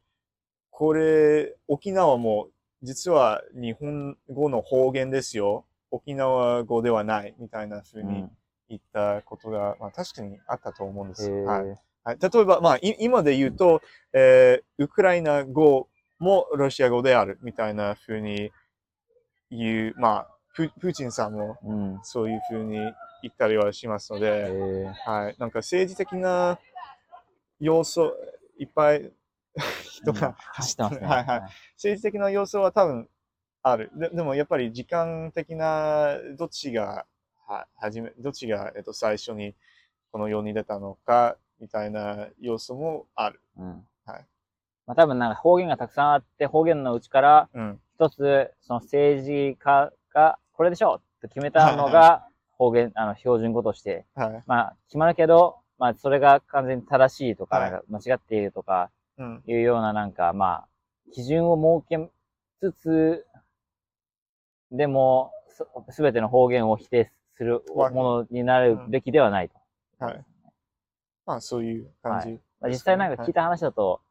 これ、沖縄も実は日本語の方言ですよ。沖縄語ではないみたいな風にうん。言ったことが、まあ確かにあったと思うんです。はい。はい、例えば、まあ、い今で言うと、えーウクライナ語もロシア語であるみたいな風に言う、まあ、ププーチンさんもうん。そういう風に言ったりはしますのへで、ーはい、なんか政治的な要素、いっぱい 人うんが走ってますね。はいはい。政治的な要素は多分ある。ででもやっぱり時間的などっちがは始め、どっちが、えっと、最初にこの世に出たのかみたいな要素もある。うん。はいまあ多分なんか方言がたくさんあって、方言のうちからうん。一つ、その政治家がこれでしょ？うと決めたのはいが方言、あの、標準語として、はい。まあ決まるけど、まあそれが完全に正しいとか、はいなんか間違っているとかうん。いうようななんか、まあ、基準を設けつつ、でも、すべての方言を否定するものになるべきではないと。はい。まあそういう感じ。まあ、実際なんか聞いた話だと、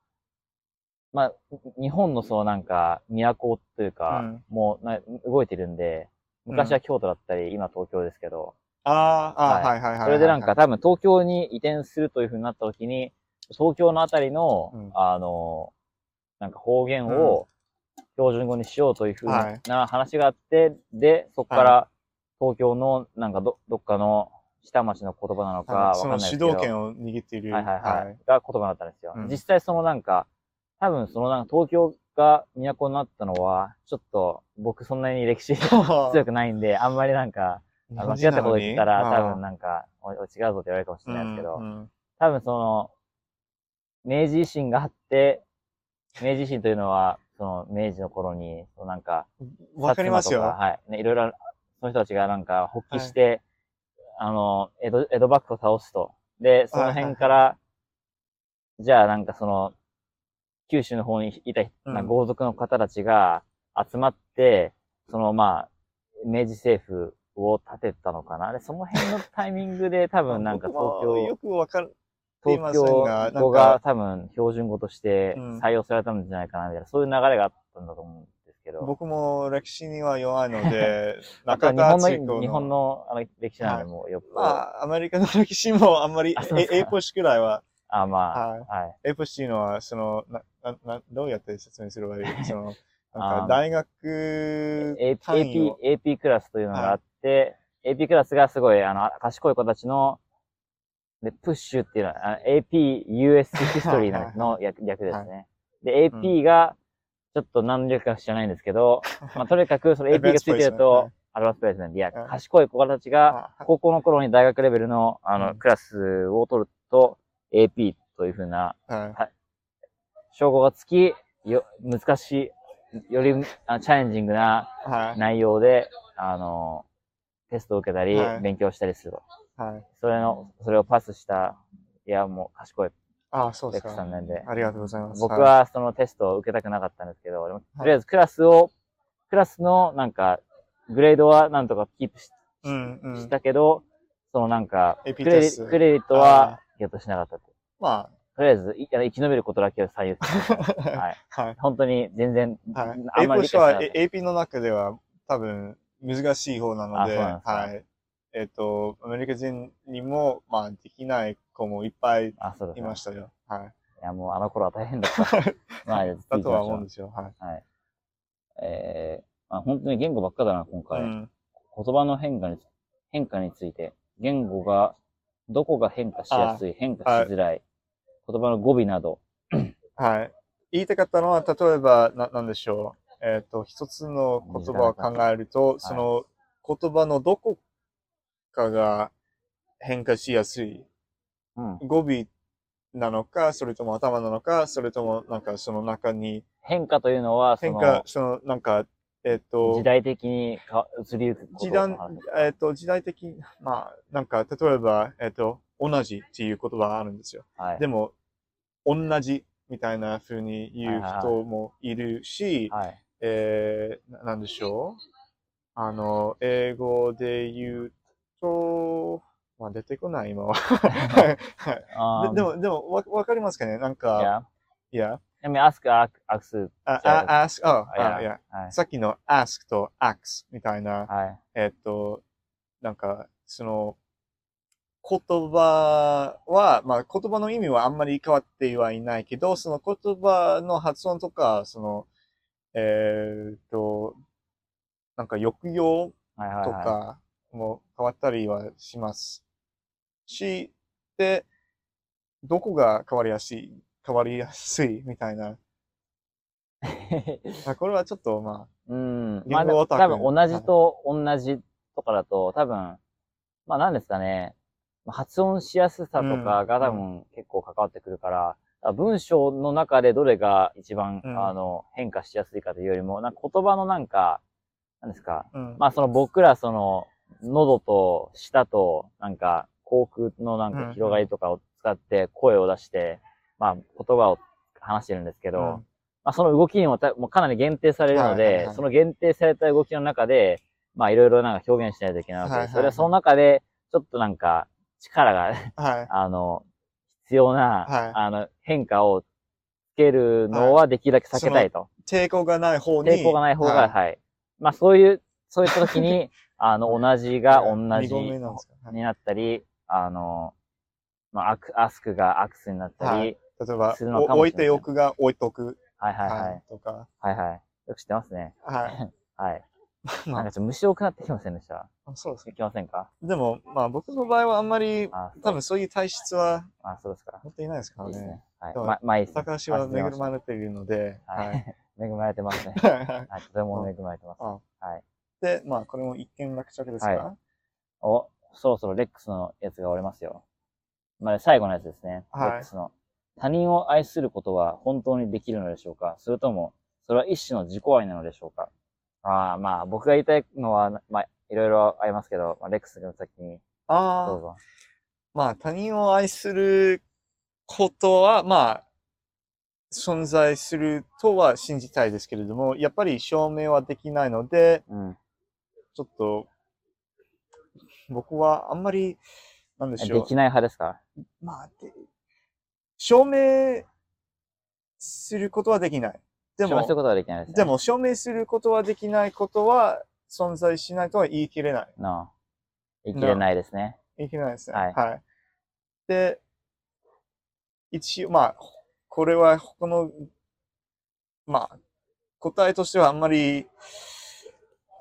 まあ、日本のそのなんか、都というか、うん。もうな動いてるんで、昔は京都だったり、今東京ですけど、あーあー、ははいはいはいはい。それでなんか多分東京に移転するという風になった時に、東京のあたりの、うん。あの、なんか方言を標準語にしようという風はい。な話があって、で、そこから東京のなんかどどっかの下町の言葉なのかわかんないですけど、導権を握っている。はいはい。はい。が言葉だったんですよ。うん。実際そのなんか、多分そのなんか東京が都になったのは、ちょっと僕そんなに歴史強 強くないんで、あんまりなんか、間違ったこと言ったら多分なんか、お違うぞって言われるかもしれないですけど、うん多分その、明治維新があって、明治維新というのは、その明治の頃に、そのなんか、うんわかりますよ。はい。ね、いろいろ、その人たちがなんか、発起して、あの、江戸、江戸幕府を倒すと。で、その辺から、じゃあなんかその、九州の方にいた、うんまあ豪族の方たちが集まって、そのまあ、明治政府を立てたのかな。で、その辺のタイミングで 多分なんか東僕もよ京、くわかる。東京語が多分標準語としてうん採用されたんじゃないかなみたいな、そういう流れがあったんだと思うんですけど。僕も歴史には弱いので、あとは中日本の、田敦子日本のあの歴史なんで、もうよく。まあ、アメリカの歴史もあんまり英語しくらいは、あ、まあ、はい。はい。英語っていうのは、その、な、な、などうやって説明すればいい？その、あなんかー。大学 AP AP クラスというのがあって、AP クラスがすごい、あの、賢い子たちの、で、プッシュっていうのは、AP US History のの略略ですね。で、AP が、ちょっと何略か知らないんですけど、まあ、とにかく、その AP がついてると、アドバンスプレイスメント。いや、うん。賢い子たちが、あ高校の頃に大学レベルの、あの、うん。クラスを取ると、AP というふうな、はい称号がつき、よ、難しい、よりあチャレンジングなはい。内容で、あの、テストを受けたり、はい勉強したりすると。はい。それの、それをパスした、いや、もう賢いああ、そうですか。さんなんで、ありがとうございます。僕はそのテストを受けたくなかったんですけど、でもとりあえずクラスを、クラスのなんか、グレードはなんとかキープしい、うん、うん。したけど、そのなんか、クレジテストクレジットはゲットしなかったと。まとりあえず、い生き延びることだけを最優先はい。はい。本当に全然、はい。あんまり理解は AP の中では多分難しい方なので、ではい。えっ、と、アメリカ人にも、まあ、できない子もいっぱいあ、そうですねいましたよ。はい。いや、もうあの頃は大変だった。まあ、だとは思うんですよ。はい。はい。えー、まあ、本当に言語ばっかだな、今回。うん。言葉の変化に、変化について、言語が、どこが変化しやすい、変化しづらい、言葉の語尾など、はい。言いたかったのは、例えば、な、なんでしょう。えっ、と、一つの言葉を考えると、その言葉のどこかが、変化しやすい。うん。語尾なのか、それとも頭なのか、それともなんかその中に変化というのは、変化、そのなんか、えっ、と、時代的にか移りゆく時代えっ、と、時代的、まあ、なんか、例えば、えっ、と、同じっていう言葉があるんですよ。はい。でも、同じみたいな風に言う人もいるし、はい。えー、ななんでしょう？あの、英語で言うと、まあ、出てこない、今は。はいででも、でも、わわかりますかね？なんか.いや、Let me ask, ask, ask. あ、ask、あ、ああ、いや、はい。さっきの ask と ax みたいな、はい。えっと、なんか、その、言葉は、まあ言葉の意味はあんまり変わってはいないけど、その言葉の発音とか、その、えっと、なんか抑揚とかも変わったりはします。し、で、どこが変わりやすい、変わりやすいみたいな。これはちょっとまうん。言まあ、多分同じと同じとかだと、多分、まあ何ですかね。まあ発音しやすさとかがうん多分結構関わってくるから、だから文章の中でどれが一番、うんあの、変化しやすいかというよりも、なんか言葉のなんか、なんですか。あ、うん。まあその僕らその、喉と舌と、なんか、口腔のなんうんか広がりとかを使って声を出して、まあ言葉を話してるんですけど、うんまあその動きにもたもうかなり限定されるのはいはいは、いでその限定された動きの中で、まあいろいろなんか表現しないといけないわけです。はいはいはいそれはその中で、ちょっとなんか力が、はい。あの、必要な、はいあの、変化をつけるのはできるだけ避けたいと。抵抗がない方に。抵抗がない方が、はい。まあそういう、そういった時に、あの、同じが同じになったり、あの、まあ、アク、アスクがアクスになったり、ははいい、例えば、置いておくが置いとく。はいはい。とか。はいはい。よく知ってますね。はい。はい。まなんかちょっと虫多くなってきませんでした？あ、そうですいきませんか？でも、まあ僕の場合はあんまり、あ、多分そういう体質はあ、そうですか。持っていないですからね。はい。ま、まあいいですね。高橋は恵あまれているので、ははい。い。恵まれてますね。はいはいはい。とても恵まれてます。あはい。で、まあこれも一見落着ですか、はお、そろそろレックスのやつが折れますよ。まあ、最後のやつですね。はいレックスの。他人を愛することは本当にできるのでしょうか？それとも、それは一種の自己愛なのでしょうか？ああ、まあ、僕が言いたいのは、まあ、いろいろありますけど、まあ、レックスが先に、ああ、どうぞ。まあ他人を愛することは、まあ、存在するとは信じたいですけれども、やっぱり証明はできないので、うん。ちょっと、僕はあんまり、なんでしょうでき。ない派ですか？まあ、で証明することはできない。でも証明する、ことはできないです、ね。で、も証明することはできないことは存在しないとは言い切れない。なあ。言い切れないですね。言い切れないですね。はいで、一応、まあ、これはこの、まあ、答えとしてはあんまり、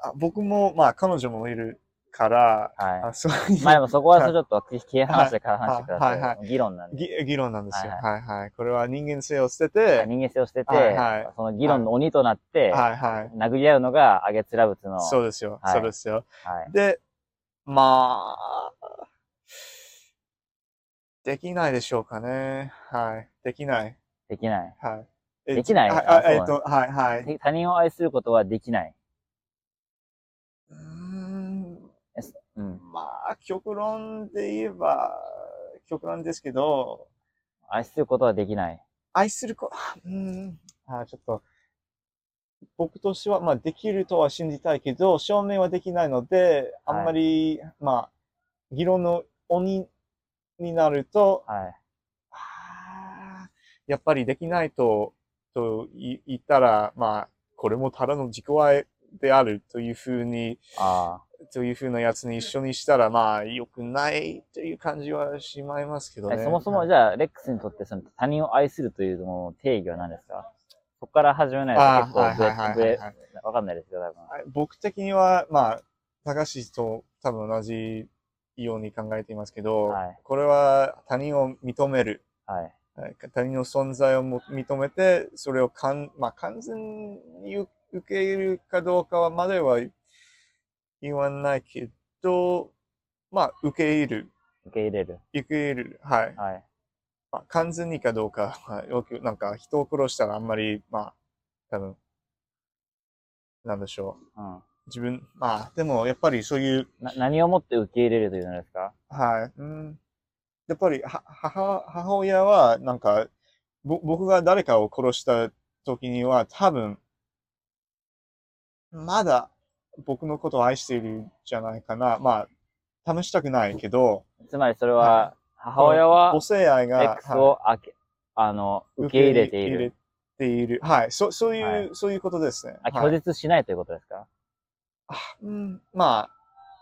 あ僕も、まあ、彼女もいるから、はいあそういうまあでもそこはちょっと切り離してから話してください。はいはい議論なんで。ぎ議論なんですよ。ははいはい。これは人間性を捨てて、人間性を捨てて、はいはいその議論の鬼となって、はいはい。殴り合うのがアゲツラブツの、そうですよ。はいそうですよ。はい。で、まあ、できないでしょうかね。はい。できない。できない。はい。えできないはいえっと、はいはい。他人を愛することはできない。うーんうん。まあ、極論で言えば、極論ですけど、愛することはできない。愛するこ、うーん、あちょっと、僕としては、まあ、できるとは信じたいけど、証明はできないので、あんまり、まあ、議論の鬼になると、はい。あーやっぱりできないと、と言言ったら、まあ、これもただの自己愛であるというふうに、あというふうなやつに一緒にしたら、まあ、良くないという感じはしまいますけどあ。ね。えそもそもはいじゃあ、レックスにとってその他人を愛するというのの定義は何ですか？そこから始めないあと結構わかんないですよ、多分。はい僕的には、まあ、高橋と多分同じように考えていますけど、はいこれは他人を認める。はい。はい他人の存在をも認めて、それをかん、まあ、完全に受け入れるかどうかはまでは言わないけど、まあ、受け入れる。受け入れる。受け入れる。はい。はい。まあ、完全にかどうかは、よく、なんか人を殺したらあんまり、まあ、多分、なんでしょう。うん。自分、まあ、でもやっぱりそういう、な、何をもって受け入れるというのですか？はい。うん、やっぱりは母、母親は、なんか、ぼ僕が誰かを殺した時には、多分、まだ僕のことを愛しているんじゃないかな。まあ、試したくないけど、つまりそれはは、母親は母、性愛が、X をあけ、あの、受け入れている。受け入れている。はい。そそういう、はいそういうことですね。あ、はい拒絶しないということですか？あうん、まあ、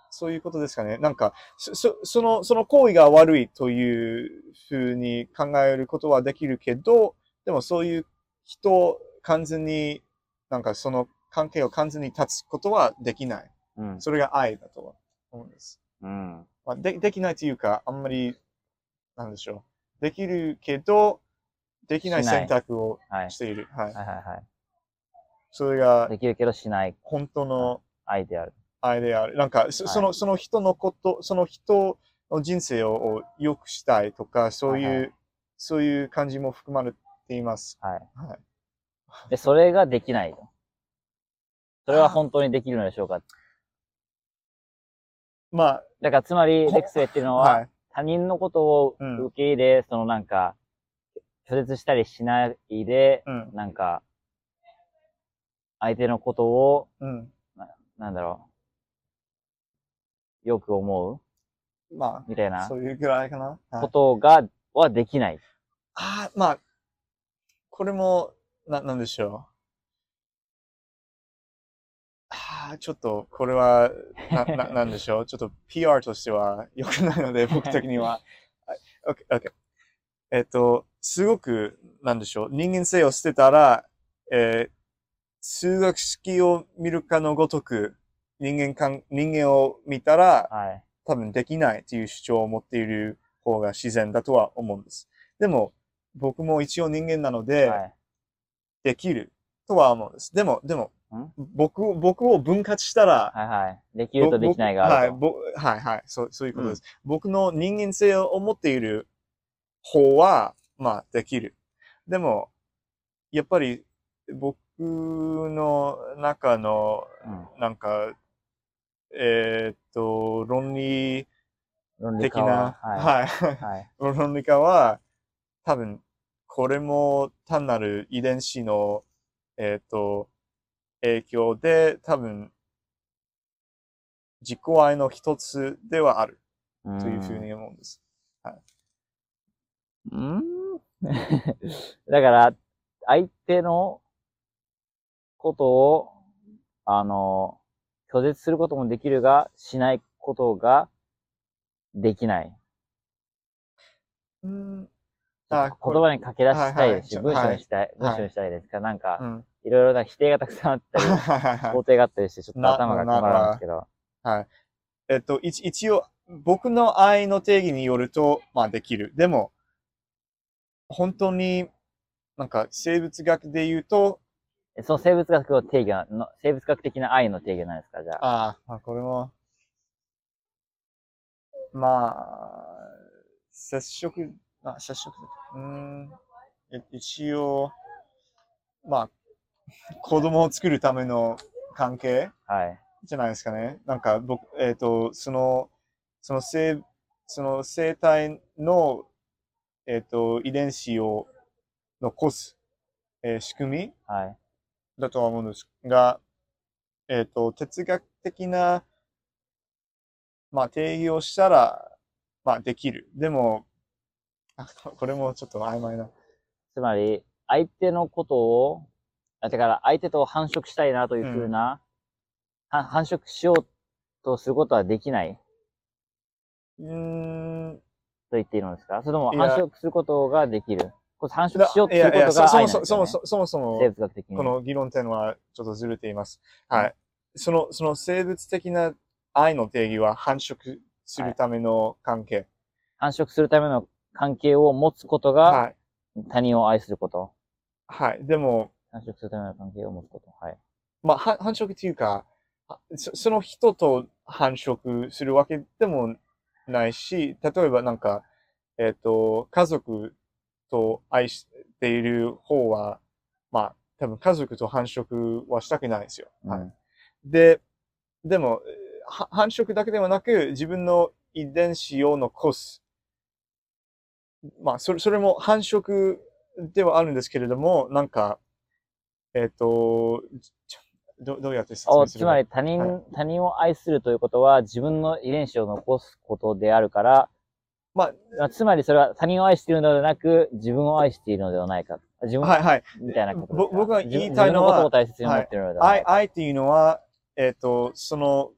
そういうことですかね。なんか、そそその、その行為が悪いというふうに考えることはできるけど、でもそういう人を完全に、なんかその関係を完全に断つことはできない。うん。それが愛だとは思うんです。うん。まあ、でできないというか、あんまり、なんでしょう。できるけど、できない選択をはい。している。はい。はいはいはそれがい。できるけどしない本当の愛である。愛である。なんか、その、その人のこと、その人の人生をを良くしたいとか、そういう、はいはそういう感じも含まれています。はい。はい。で、それができないと。それは本当にできるのでしょうか？まあ、だからつまり、レックスが言ってるのは、はい。他人のことをうん受け入れ、そのなんか、拒絶したりしないで、うん。なんか、相手のことを、うん。なんだろう、よく思う？まあ、みたいなそういうぐらいかな。はい、ことが、はできない。ああ、まあ、これも、な、なんでしょう。ああ、ちょっと、これは、な、な、なんでしょう？ちょっと PR としては良くないので、僕的には。はい OK、OK。えっと、すごく、なんでしょう？人間性を捨てたら、えー数学式を見るかのごとく、人間かん、人間を見たら、はい。多分できないという主張を持っている方が自然だとは思うんです。でも、僕も一応人間なので、はい。できるとは思うんです。でも、でもん、僕を、僕を分割したら、はいはい。できるとできないがはい、ぼはい、はい、そう、そういうことです。僕の人間性を持っている方は、まあ、できる。でも、やっぱり、僕の中の、うんなんか、えーっと、論理的な、化は。はい。はい。はい。論理家は、多分、これも単なる遺伝子の、えっ、と、影響で、多分、自己愛の一つではある。とというふうに思うんです。うん。だから、相手のことを、あの、拒絶することもできるが、しないことができない。うん。言葉に書き出したいですし、はいはい。文章にしたい、はい。文章にしたいですか、なんか、うん。いろいろな否定がたくさんあったり、肯定があったりして、ちょっと頭が決まらないんですけど。はい。えっと、一一応、僕の愛の定義によると、まあできる。でも、本当に、なんか生物学で言うと、えその生物学の定義はの、生物学的な愛の定義は何ですか？じゃあ。ああ、まあ、これも、まあ、接触、あ、接触、うーん、え一応、まあ、子供を作るための関係？はい。じゃないですかね。なんか、僕、えっ、と、その、その生、その生体の、えっ、と、遺伝子を残す、えー仕組み？はい。だとは思うんですが、えっ、と、哲学的な、まあ、定義をしたら、まあ、できる。でも、あ これもちょっと曖昧な。つまり、相手のことを、あだから相手と繁殖したいなというふうな、は繁殖しようとすることはできないうーん。と言っているのですか？それとも繁殖することができるこれ繁殖しようとすることいやいや、そそもそが愛なんですよ、ね、もそもそもそもそも生物学的に。この議論点はちょっとずれています。はい。その、その生物的な愛の定義は繁殖するための関係。繁殖するための関係を持つことがはい。他人を愛すること。はい。でも、繁殖するための関係を持つこと。はい。まあ、は繁殖っていうか、あそその人と繁殖するわけでもないし、例えばなんか、えっ、と、家族と愛している方は、まあ、多分家族と繁殖はしたくないですよ。はいうんで、でも、は繁殖だけではなく、自分の遺伝子を残す。まあ、それそれも繁殖ではあるんですけれども、なんか、えっ、と、ちょどどうやって説明するおつまり他人、はい他人を愛するということは自分の遺伝子を残すことであるから、ままあつまりそれは他人を愛しているのではなく、自分を愛しているのではないか。自あ、分、はいはい。みたいなこと僕が言いたいのはのことを大切に思っているのではない愛、愛っていうのは、えっ、と、その、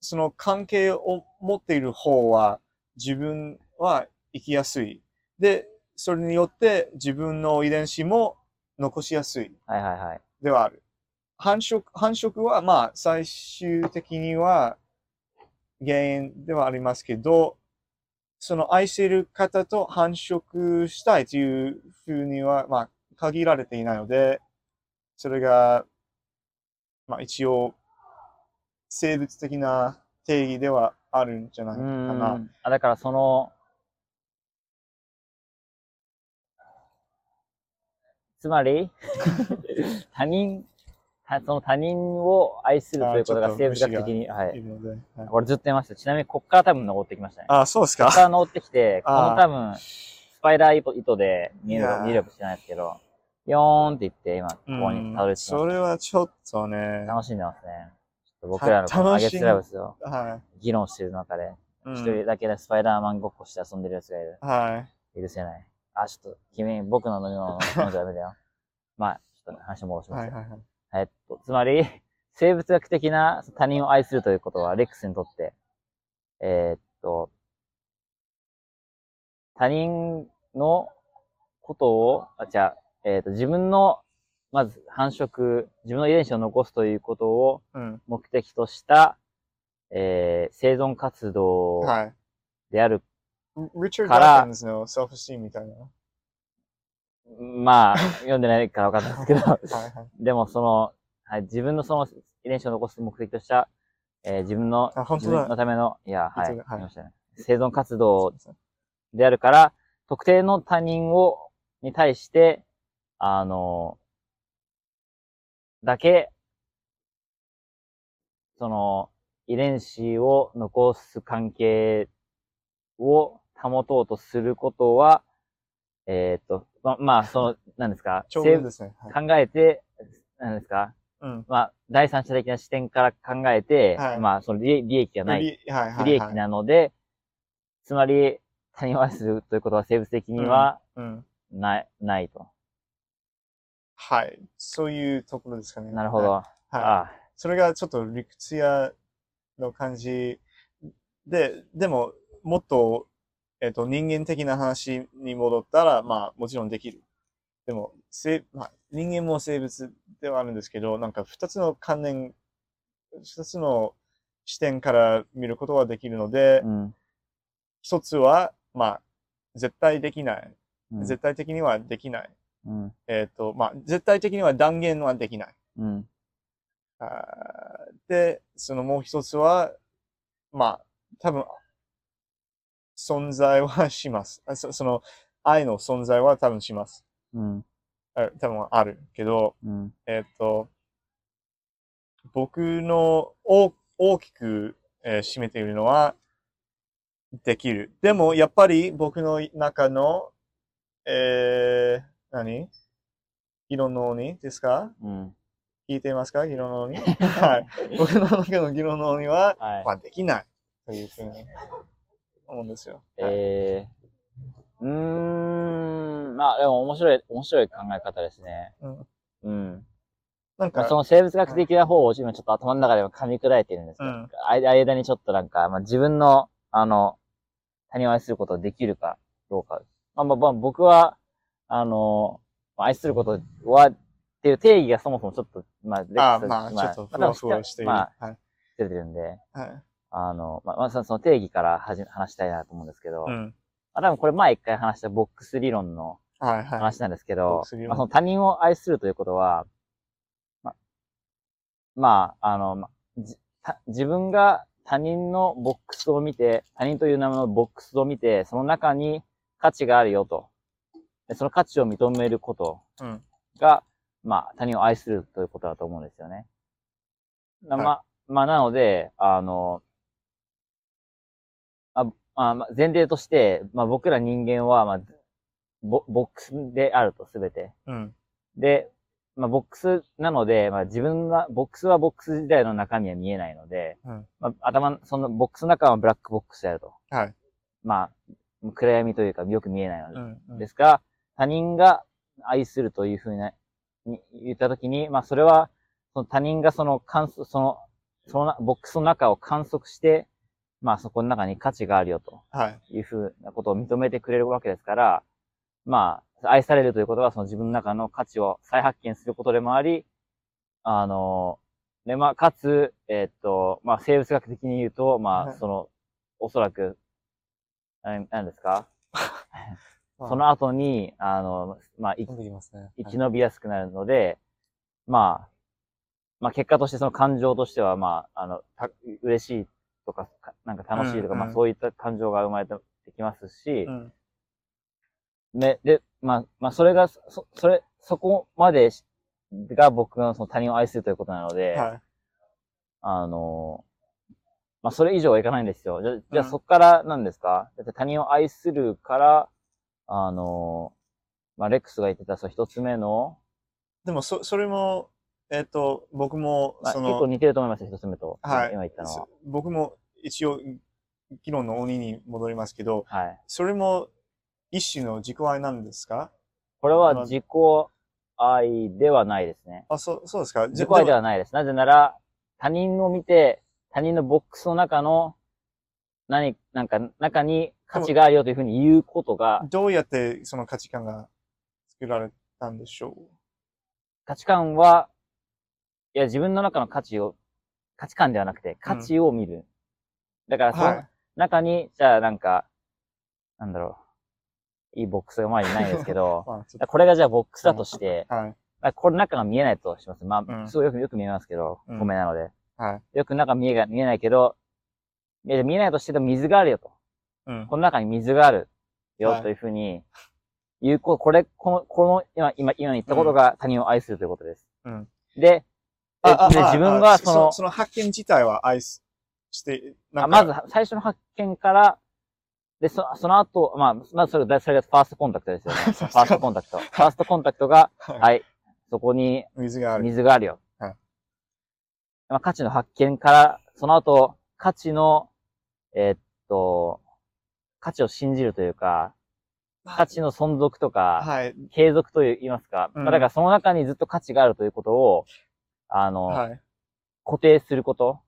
その関係を持っている方は、自分は生きやすい。で、それによって自分の遺伝子も残しやすいはいはいはい。ではある。繁殖、繁殖は、まあ、最終的には原因ではありますけど、その愛している方と繁殖したいというふうには、まあ、限られていないので、それが、まあ一応、生物的な定義ではあるんじゃないうかーな。ん。あ、だからその、つまり、他人、たその他人を愛するということが生物学的に、はいこれずっと言いました。ちなみにこっから多分登ってきましたね。あ、そうですか？こっから登ってきて、この多分、スパイダー糸糸で見える見えるか知らないですけど、ヨーンって言って今、ここにたどり着きまそしれはちょっとねた。、楽しんでますね。ちょっと僕らのこのアゲツラブスをは議論してる中で、い。うん一人だけでスパイダーマンごっこして遊んでる奴がいる。はい。許せない。あ、ちょっと、君、僕の飲み物 飲んじゃダメだよ。まあ、ちょっと話戻しますよ。はいはいはい。えっと、つまり、生物学的な他人を愛するということは、レックスにとって、えーっと、他人のことを、あ、じゃあ、えーっと、自分の、まず繁殖、自分の遺伝子を残すということをうん。目的とした、えー生存活動はい。である。リチャード・からダーキンズのセルフスティームみたいな。まあ、読んでないから分かんないですけど、はいはい。でもその、はい、自分のその遺伝子を残す目的とした、えー自分の自分のための、いや、はい、はい言いましたね。生存活動であるから、特定の他人を、に対して、あの、だけ、その、遺伝子を残す関係を保とうとすることは、えっ、と、ま、まあ、その、何ですか、ですね。はい。考えて、何ですか？うん。まあ、第三者的な視点から考えて、はいまあ、その利利益がない、利はいはいはい。利益なので、つまり、他人を愛するということは生物的にはうん。ない、ないと。はい。そういうところですかね。なるほど。はい。はいあそれがちょっと理屈屋の感じで、でも、もっと、えっ、と、人間的な話に戻ったら、まあ、もちろんできる。でも、せまあ、人間も生物ではあるんですけど、なんか二つの観念、二つの視点から見ることはできるので、うん。一つは、まあ、絶対できない。うん。絶対的にはできない。うん。えっ、と、まあ、絶対的には断言はできない。うん。あーで、そのもう一つは、まあ、多分、存在はします。あそその、愛の存在は多分します。うん。あ多分あるけど、うん。えっ、と、僕の大大きく、えー占めているのは、できる。でも、やっぱり僕の中の、えー、何？議論の鬼ですか？うん。聞いていますか？議論の鬼？はい。僕の中の議論の鬼は、はいま。あ、できない。というふうに思うんですよ。はいえー、うーん。まあ、でも面白い、面白い考え方ですね。うんうん。なんかまあ、そ、の生物学的な方を今ちょっと頭の中でも噛み砕いてるんですけど、うんあ間にちょっとなんか、まあ、自分の、あの、他人を愛することができるかどうか。まあ、まあ、まあ僕は、あの、愛することは、っていう定義がそもそもちょっと、まあ、レあックスまあ、ちょっとふまあわふわしている。まあ、はい。出てるんで、はい。あの、まあ、まあ、その定義からはじ話したいなと思うんですけど、うん。まあ、多分これ前一回話したボックス理論のはいはい。話なんですけどクス理、論まあ、その他人を愛するということは、ま、まあ、あの、まじた自分が他人のボックスを見て、他人という名前のボックスを見て、その中に価値があるよと。でその価値を認めることうん。が、まあ、他人を愛するということだと思うんですよね。なまはあ、まあ、なので、あの、まあ前提として、まあ、僕ら人間は、まあ、ボボックスであると、すべて。うん。で、まあ、ボックスなので、まあ、自分が、ボックスはボックス自体の中身は見えないので、うんまあ、頭、そのボックスの中はブラックボックスであると。はい。まあ、暗闇というかよく見えないので。うん。うんですが、他人が愛するというふうにに言ったときに、まあ、それは、その他人がそのその、そのなボックスの中を観測して、まあ、そこの中に価値があるよと。はい。いうふうなことを認めてくれるわけですから、まあ、愛されるということは、その自分の中の価値を再発見することでもあり、あの、で、まあ、かつ、えーっと、まあ、生物学的に言うと、まあ、はい。その、おそらく、何何ですか？まあ。その後に、あの、まあ、い飛んできね。生き延びやすくなるので、まあ、まあ結果としてその感情としては、まあ、あの、た嬉しいとか、かなんか楽しいとか、うんうんまあそういった感情が生まれてきますしう、ん。で、で、まあ、まあそれが、そ、それ、そこまでしが僕のその他人を愛するということなので、はい。あの、まあそれ以上はいかないんですよ。じゃ、じゃあうんそこから何ですか？だって他人を愛するから、あの、まあレックスが言ってたその一つ目の、でも、そ、それも、えっ、と、僕も、まあ、そ結構の、似てると思いますよ、一つ目と。はい今言ったのはそ。僕も一応、議論の鬼に戻りますけど、はい。それも一種の自己愛なんですか？これは自己愛ではないですね。あ、そう、そうですか？自己愛でははないです。なぜなら、他人を見て、他人のボックスの中の、何、なんか、中に価値があるよというふうに言うことが、どうやってその価値観が作られたんでしょ価値観は、いや、自分の中の価値を、価値観ではなくて、価値を見る。だから、うその中に、じゃあなんか、なんだろう。いいボックスが前にないんですけど、これがじゃあボックスだとして、とはい。あこれ中が見えないとします。まあ、うんすごいよくよく見えますけど、うん米なので。はい。よく中見えが見えないけど、見えないとしても水があるよと。うん。この中に水があるはいよというふうに、言うこ、これ、この、この、今、今、今言ったことが他人を愛するということです。うん。で、でで自分がその、その発見自体は愛すして、なあんかまず最初の発見から、で、そその後、まあ、まずそれそれがファーストコンタクトですよね。ファーストコンタクト。ファーストコンタクトが、はいはい、そこに水がある。水があるよ。はいまあ、価値の発見から、その後、価値の、えーっと、価値を信じるというか、価値の存続とか、はい。継続と言いますか、うんまあだからその中にずっと価値があるということを、あの、はい。固定すること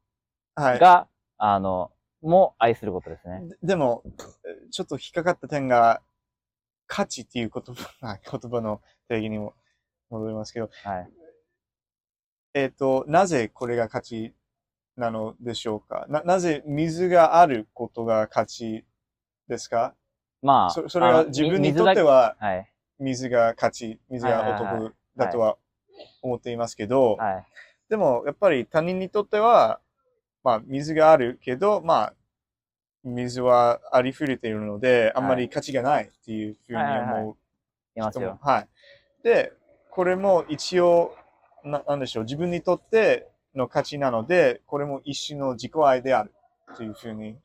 はい。が、あの、も愛することですね。ででも、えちょっと引っかかった点が、価値っていう言葉、は い言葉の定義にも戻りますけど、はい。えっ、と、なぜこれが価値なのでしょうか？な、なぜ水があることが価値ですか？まあ、そそれは自分にとってははい。水が価値、水がお得だとは思っていますけど、はい。でもやっぱり他人にとっては、まあ水があるけど、まあ水はありふれているので、あんまり価値がないっていうふうにはいはいはい思う。人もはい。で、これも一応、ななんでしょう、自分にとっての価値なので、これも一種の自己愛であるというふうに、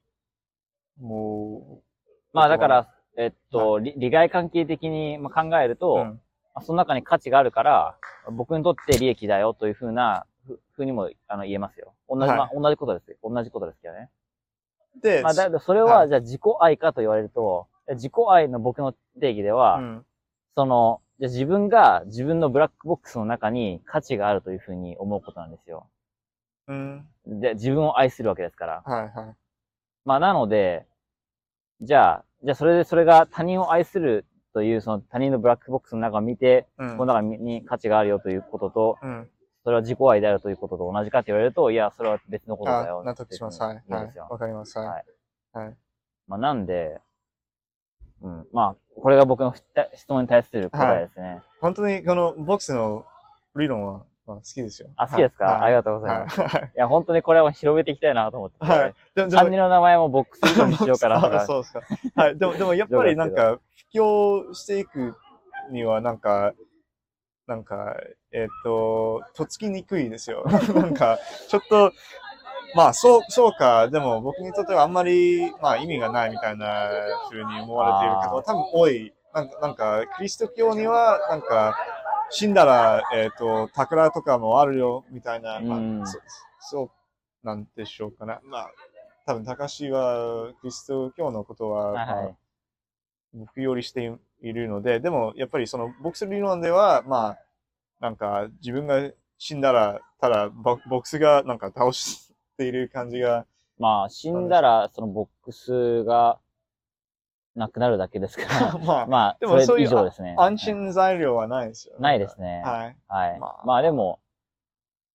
もう、まあだから、えっと、利利害関係的にまあ考えると、うん、まあその中に価値があるから、僕にとって利益だよというふうな、ふふうにもあの言えますよ。同じ、はいまあ同じことですよ。同じことですけどね。で、まあだそれは、はいじゃあ自己愛かと言われると、自己愛の僕の定義では、うん、その、じゃあ自分が自分のブラックボックスの中に価値があるというふうに思うことなんですよ。うん、で、自分を愛するわけですから。はいはい。まあなので、じゃあ、じゃあそれでそれが他人を愛するというその他人のブラックボックスの中を見て、うんこの中に価値があるよということと、うん、それは自己愛であるということと同じかって言われると、いや、それは別のことだよあ。納得します。はい。はいかります。ははいい。はい。まあなんで、うん、まあ、これが僕の質問に対する答えですね。本当にこのボックスの理論はまあ、好きですよ。あ、好きですか、はいありがとうございます。い、はい。や、本当にこれは広めていきたいなと思ってて、はい。でもでもチャンネルの名前もボックスにしようかなとあか。そうですか。はい。でも、でもやっぱり なんか、布教していくには、なんか、なんか、えっ、と、とっつきにくいですよ。なんか、ちょっと、まあ、そう、そうか。でも、僕にとってはあんまり、まあ、意味がないみたいな風に思われている方は多分多い。なんか、なんかキリスト教には、なんか、死んだら、えっ、と、宝とかもあるよ、みたいな、まあうんそそうなんでしょうかね。まあ、多分、高橋は、キリスト教のことは、はいまあはい。僕よりしているので、でもやっぱりそのボックス理論では、まあ、なんか自分が死んだら、ただボボックスがなんか倒している感じが、まあ、死んだら、そのボックスがなくなるだけですから、まあ、まあ、でもそういう以上ですね。安心材料はないですよね。ないですね。はい。はい。まあまあでも、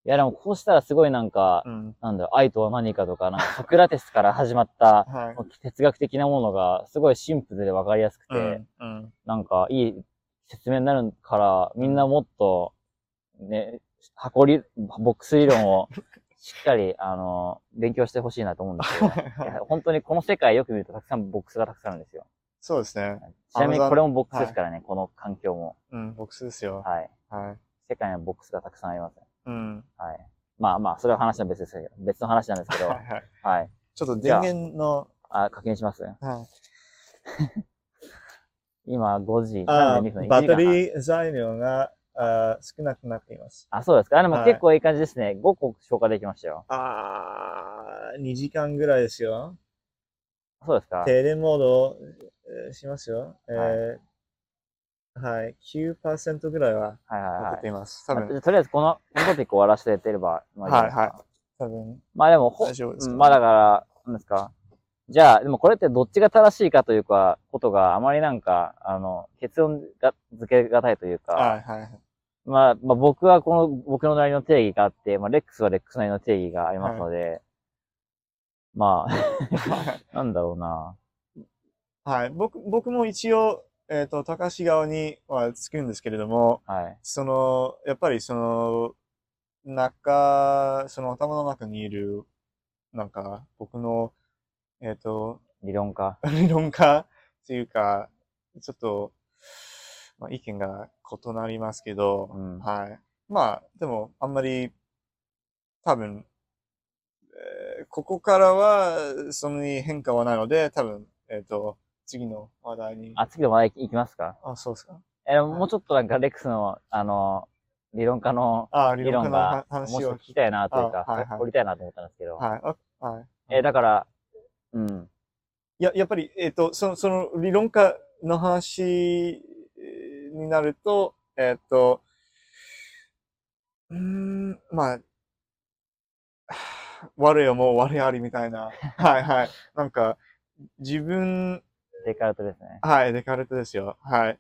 いやでもこうしたらすごいなんか、うん。なんだろう、愛とは何かとか、なんかソクラテスから始まったはい。哲学的なものがすごいシンプルでわかりやすくて、うん。うん。なんかいい説明になるから、みんなもっと、ね、箱り、ボックス理論を しっかり、あの、勉強してほしいなと思うんですけど、本当にこの世界よく見るとたくさんボックスがたくさんあるんですよ。そうですね。ちなみにこれもボックスですからね、この環境も。うん、ボックスですよ。はい。はい。世界にはボックスがたくさんあります。うん。はい。まあまあ、それは話は別ですけど、別の話なんですけど、はいはい。はい。ちょっと電源の、あ、確認します？はい。今5時あ32分。バッテー。リー材料があ少なくなっています。あ、そうですか。あでもはい結構いい感じですね。5個消化できましたよ。あー、2時間ぐらいですよ。そうですか。停電モード、えーしますよ。えーはい、9%ぐらいははいはいは残っています。多い。ま分、あとりあえずこの、このトピック終わらせててれば、まあいいはいは多分、まあでも、ほ大丈夫ですまあだから、なんですか。じゃあ、でもこれってどっちが正しいかというか、ことがあまりなんか、あの、結論が付けがたいというか、はいはいはい。まあ、まあ僕はこの、僕のなりの定義があって、まあレックスはレックスなりの定義がありますので、まあ、なんだろうな。はい、僕僕も一応、えっ、と、高橋側にはつくんですけれども、はい。その、やっぱりその、中、その頭の中にいる、なんか、僕の、えっ、と、理論家。理論家っていうか、ちょっと、まあ、意見が異なりますけど、うんはい。まあ、でも、あんまり、多分、えーここからは、そんなに変化はないので、多分、えっ、と、次の話題に。あ、次の話題いきますか？あ、そうですか。えーもうちょっとなんかレックスの、あの、理論家のあ、理理論がもうちょっと聞きたいなというか、あはいはい掘りたいなと思ったんですけど。はい。あはい。えーだから、うん。いや、やっぱり、えっ、と、その、その理論家の話えーになると、えっ、と、うーん、まあ、悪いよ、もう悪いありみたいな。はいはい。なんか、自分、デカルトですね。はい、デカルトですよ。はい。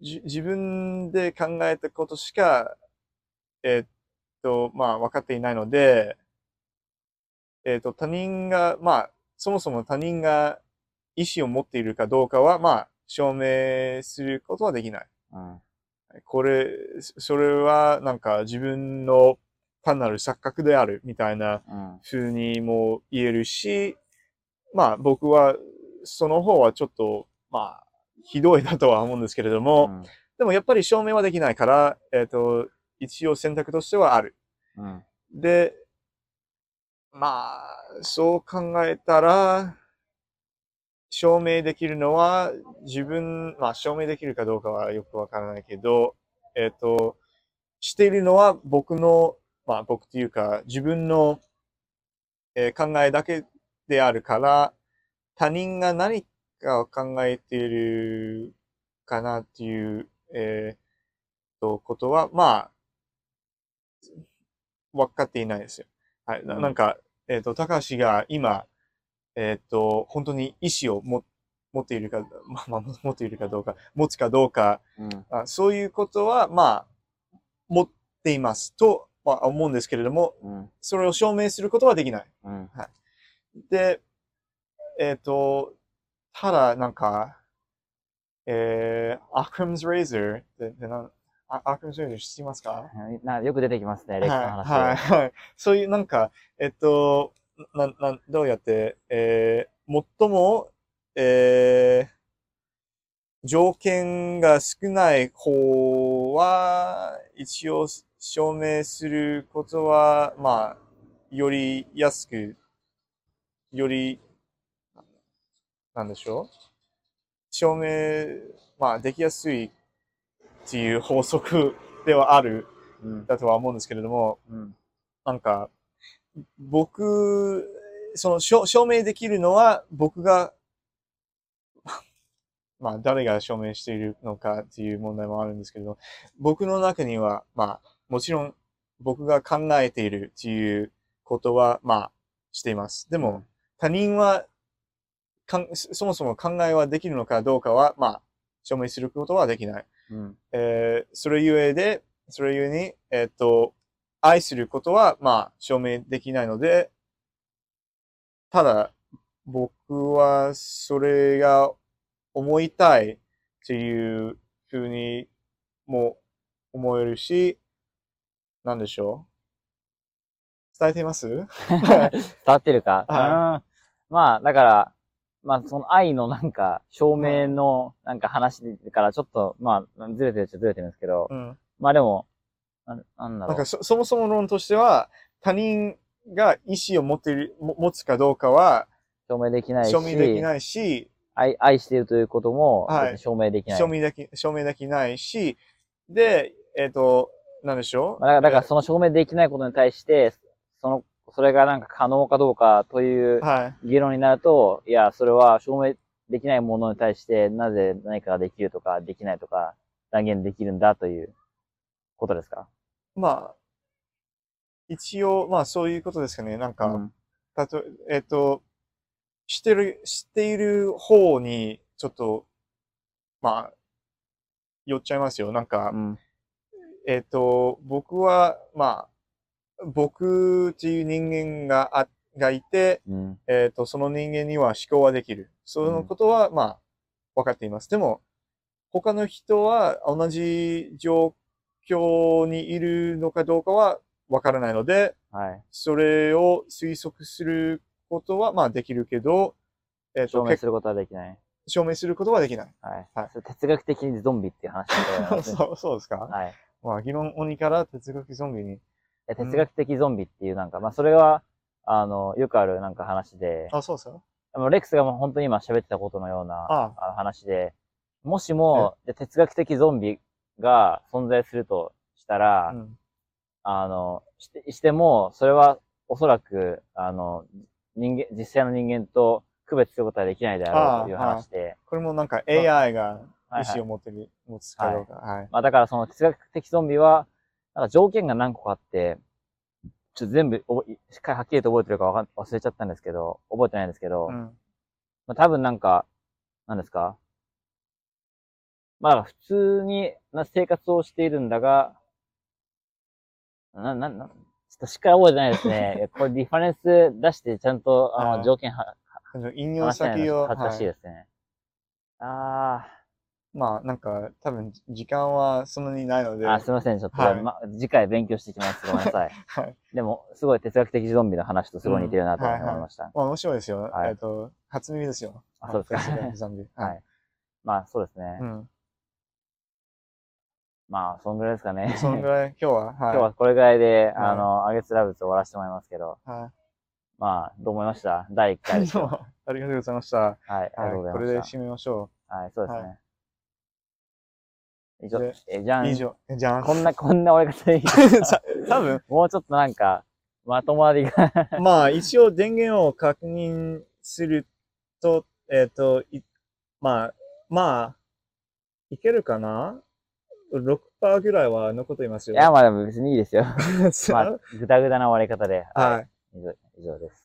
じ自分で考えたことしか、えっと、まあ、分かっていないので、えっと、他人が、まあ、そもそも他人が意思を持っているかどうかは、まあ、証明することはできない。うん。これ、それは、なんか自分の単なる錯覚であるみたいなうん。風にも言えるし、まあ僕はその方はちょっと、まあ、ひどいだとは思うんですけれども、うんでもやっぱり証明はできないから、えっ、と、一応選択としてはある。うん。で、まあ、そう考えたら、証明できるのは自分、まあ証明できるかどうかはよくわからないけど、えっ、と、しているのは僕の、まあ僕っていうか自分の、えー考えだけであるから、他人が何かを考えているかなっていう、えーと、ことは、まあ、分かっていないですよ。はい。なうんなんか、えっ、と、高橋が今、えっ、と、本当に意思をも持っているか、まあ、まあ、持っているかどうか、持つかどうか、うん。あそういうことは、まあ、持っていますとは思うんですけれども、うん。それを証明することはできない。うん。で、えっ、と、ただ、なんか、えー、アクラムズ・レーザーって、アークムシュレージ知ってますか？なよく出てきますね、レックスの話で。はい、はい、はい。そういうなんか、えっと、な、な、どうやって、えー、最も、えー、条件が少ない方は、一応証明することは、まあ、より安く、より、なんでしょう？証明、まあ、できやすいっていう法則ではある、うん。だとは思うんですけれども、うん。なんか、僕、その証証明できるのは僕が、まあ誰が証明しているのかっていう問題もあるんですけれど、僕の中には、まあもちろん僕が考えているっていうことは、まあしています。でも、他人はかん、そもそも考えはできるのかどうかは、まあ証明することはできない。うん。えーそれゆえで、それゆえに、えーっと、愛することは、まあ、証明できないので、ただ、僕はそれが思いたいっていうふうにも思えるし、なんでしょう？伝えています？伝わってるか、はうん。まあ、だから、まあ、その愛のなんか、証明のなんか話からちょっと、まあ、ずれてるっちゃずれてるんですけど、うん。まあでも、ななんだろう。なんかそ、そもそも論としては、他人が意思を持っている、も持つかどうかは証明できないし、証明できないし、愛愛しているということも、証明できない。証明でき、証明できないし、で、えっ、と、なんでしょう？まあだから、だからその証明できないことに対して、その、それがなんか可能かどうかというはい。議論になると、いや、それは証明できないものに対して、なぜ何かができるとか、できないとか、断言できるんだということですか？まあ、一応、まあそういうことですかね。なんか、うんたと、えっ、と、知ってる、知っている方に、ちょっと、まあ、寄っちゃいますよ。なんか、うん。えっ、と、僕は、まあ、僕っていう人間があがいて、うん。えっ、と、その人間には思考はできる。そのことは、まあ、分かっています。でも、他の人は同じ状況にいるのかどうかは分からないので、はい。それを推測することは、まあ、できるけど、えっ、と、結証明することはできない。証明することはできない。はい。はい哲学的にゾンビっていう話だ そう、そうですか、はい。まあ、議論鬼から哲学ゾンビに。え哲学的ゾンビっていうなんか、まあそれは、あの、よくあるなんか話で、あ、そうですか？レックスがもう本当に今喋ってたことのようなああの話で、もしも、で哲学的ゾンビが存在するとしたら、うん。あの、して、しても、それはおそらく、あの、人間、実際の人間と区別することはできないであろうという話で、これもなんか AI がはいはい意思を持ってる、持つかどうか。はい。まあだからその哲学的ゾンビは、なんか条件が何個かあって、ちょっと全部おぼ、しっかりはっきりと覚えてるかわかん忘れちゃったんですけど、覚えてないんですけど、うん。まあ多分なんか、何ですか？まあ普通にな生活をしているんだが、な、な、な、ちょっとしっかり覚えてないですね。これリファレンス出してちゃんと、あの、はい条件は、引用先を、の恥ずかしいはいですね。あまあなんか多分時間はそんなにないので、ーあ、すみません。ちょっと、はいま、次回勉強してきます。ごめんなさい。はい。でも、すごい哲学的ゾンビの話とすごい似てるなと思いうんはいはいました。まあ面白いですよ。はいえっと、初耳ですよ。あそうですかはい ゾンビ。ははいい。まあ、そうですね。うん。まあ、そんぐらいですかね。そのぐらい、今日は、はい。今日はこれぐらいで、はいあの、あげつらぶつ終わらせてもらいますけど、はまあ、どう思いました？第1回い。ですよ。どうもありがとうございました。はい、ありがはい。とうございこれでまし締めましょた。はい、そうですね。は以上で、え、じゃう。ん。以上。じゃん。こんな、こんな終わり方でいい？さ多分、もうちょっとなんか、まとまりが まあ一応電源を確認すると、えっ、と、いまあ、まあ、いけるかな？?6% ぐらいは残っていますよ。いや、まあでも別にいいですよ。まあは、ぐだぐだな終わり方で。い。以上以上です。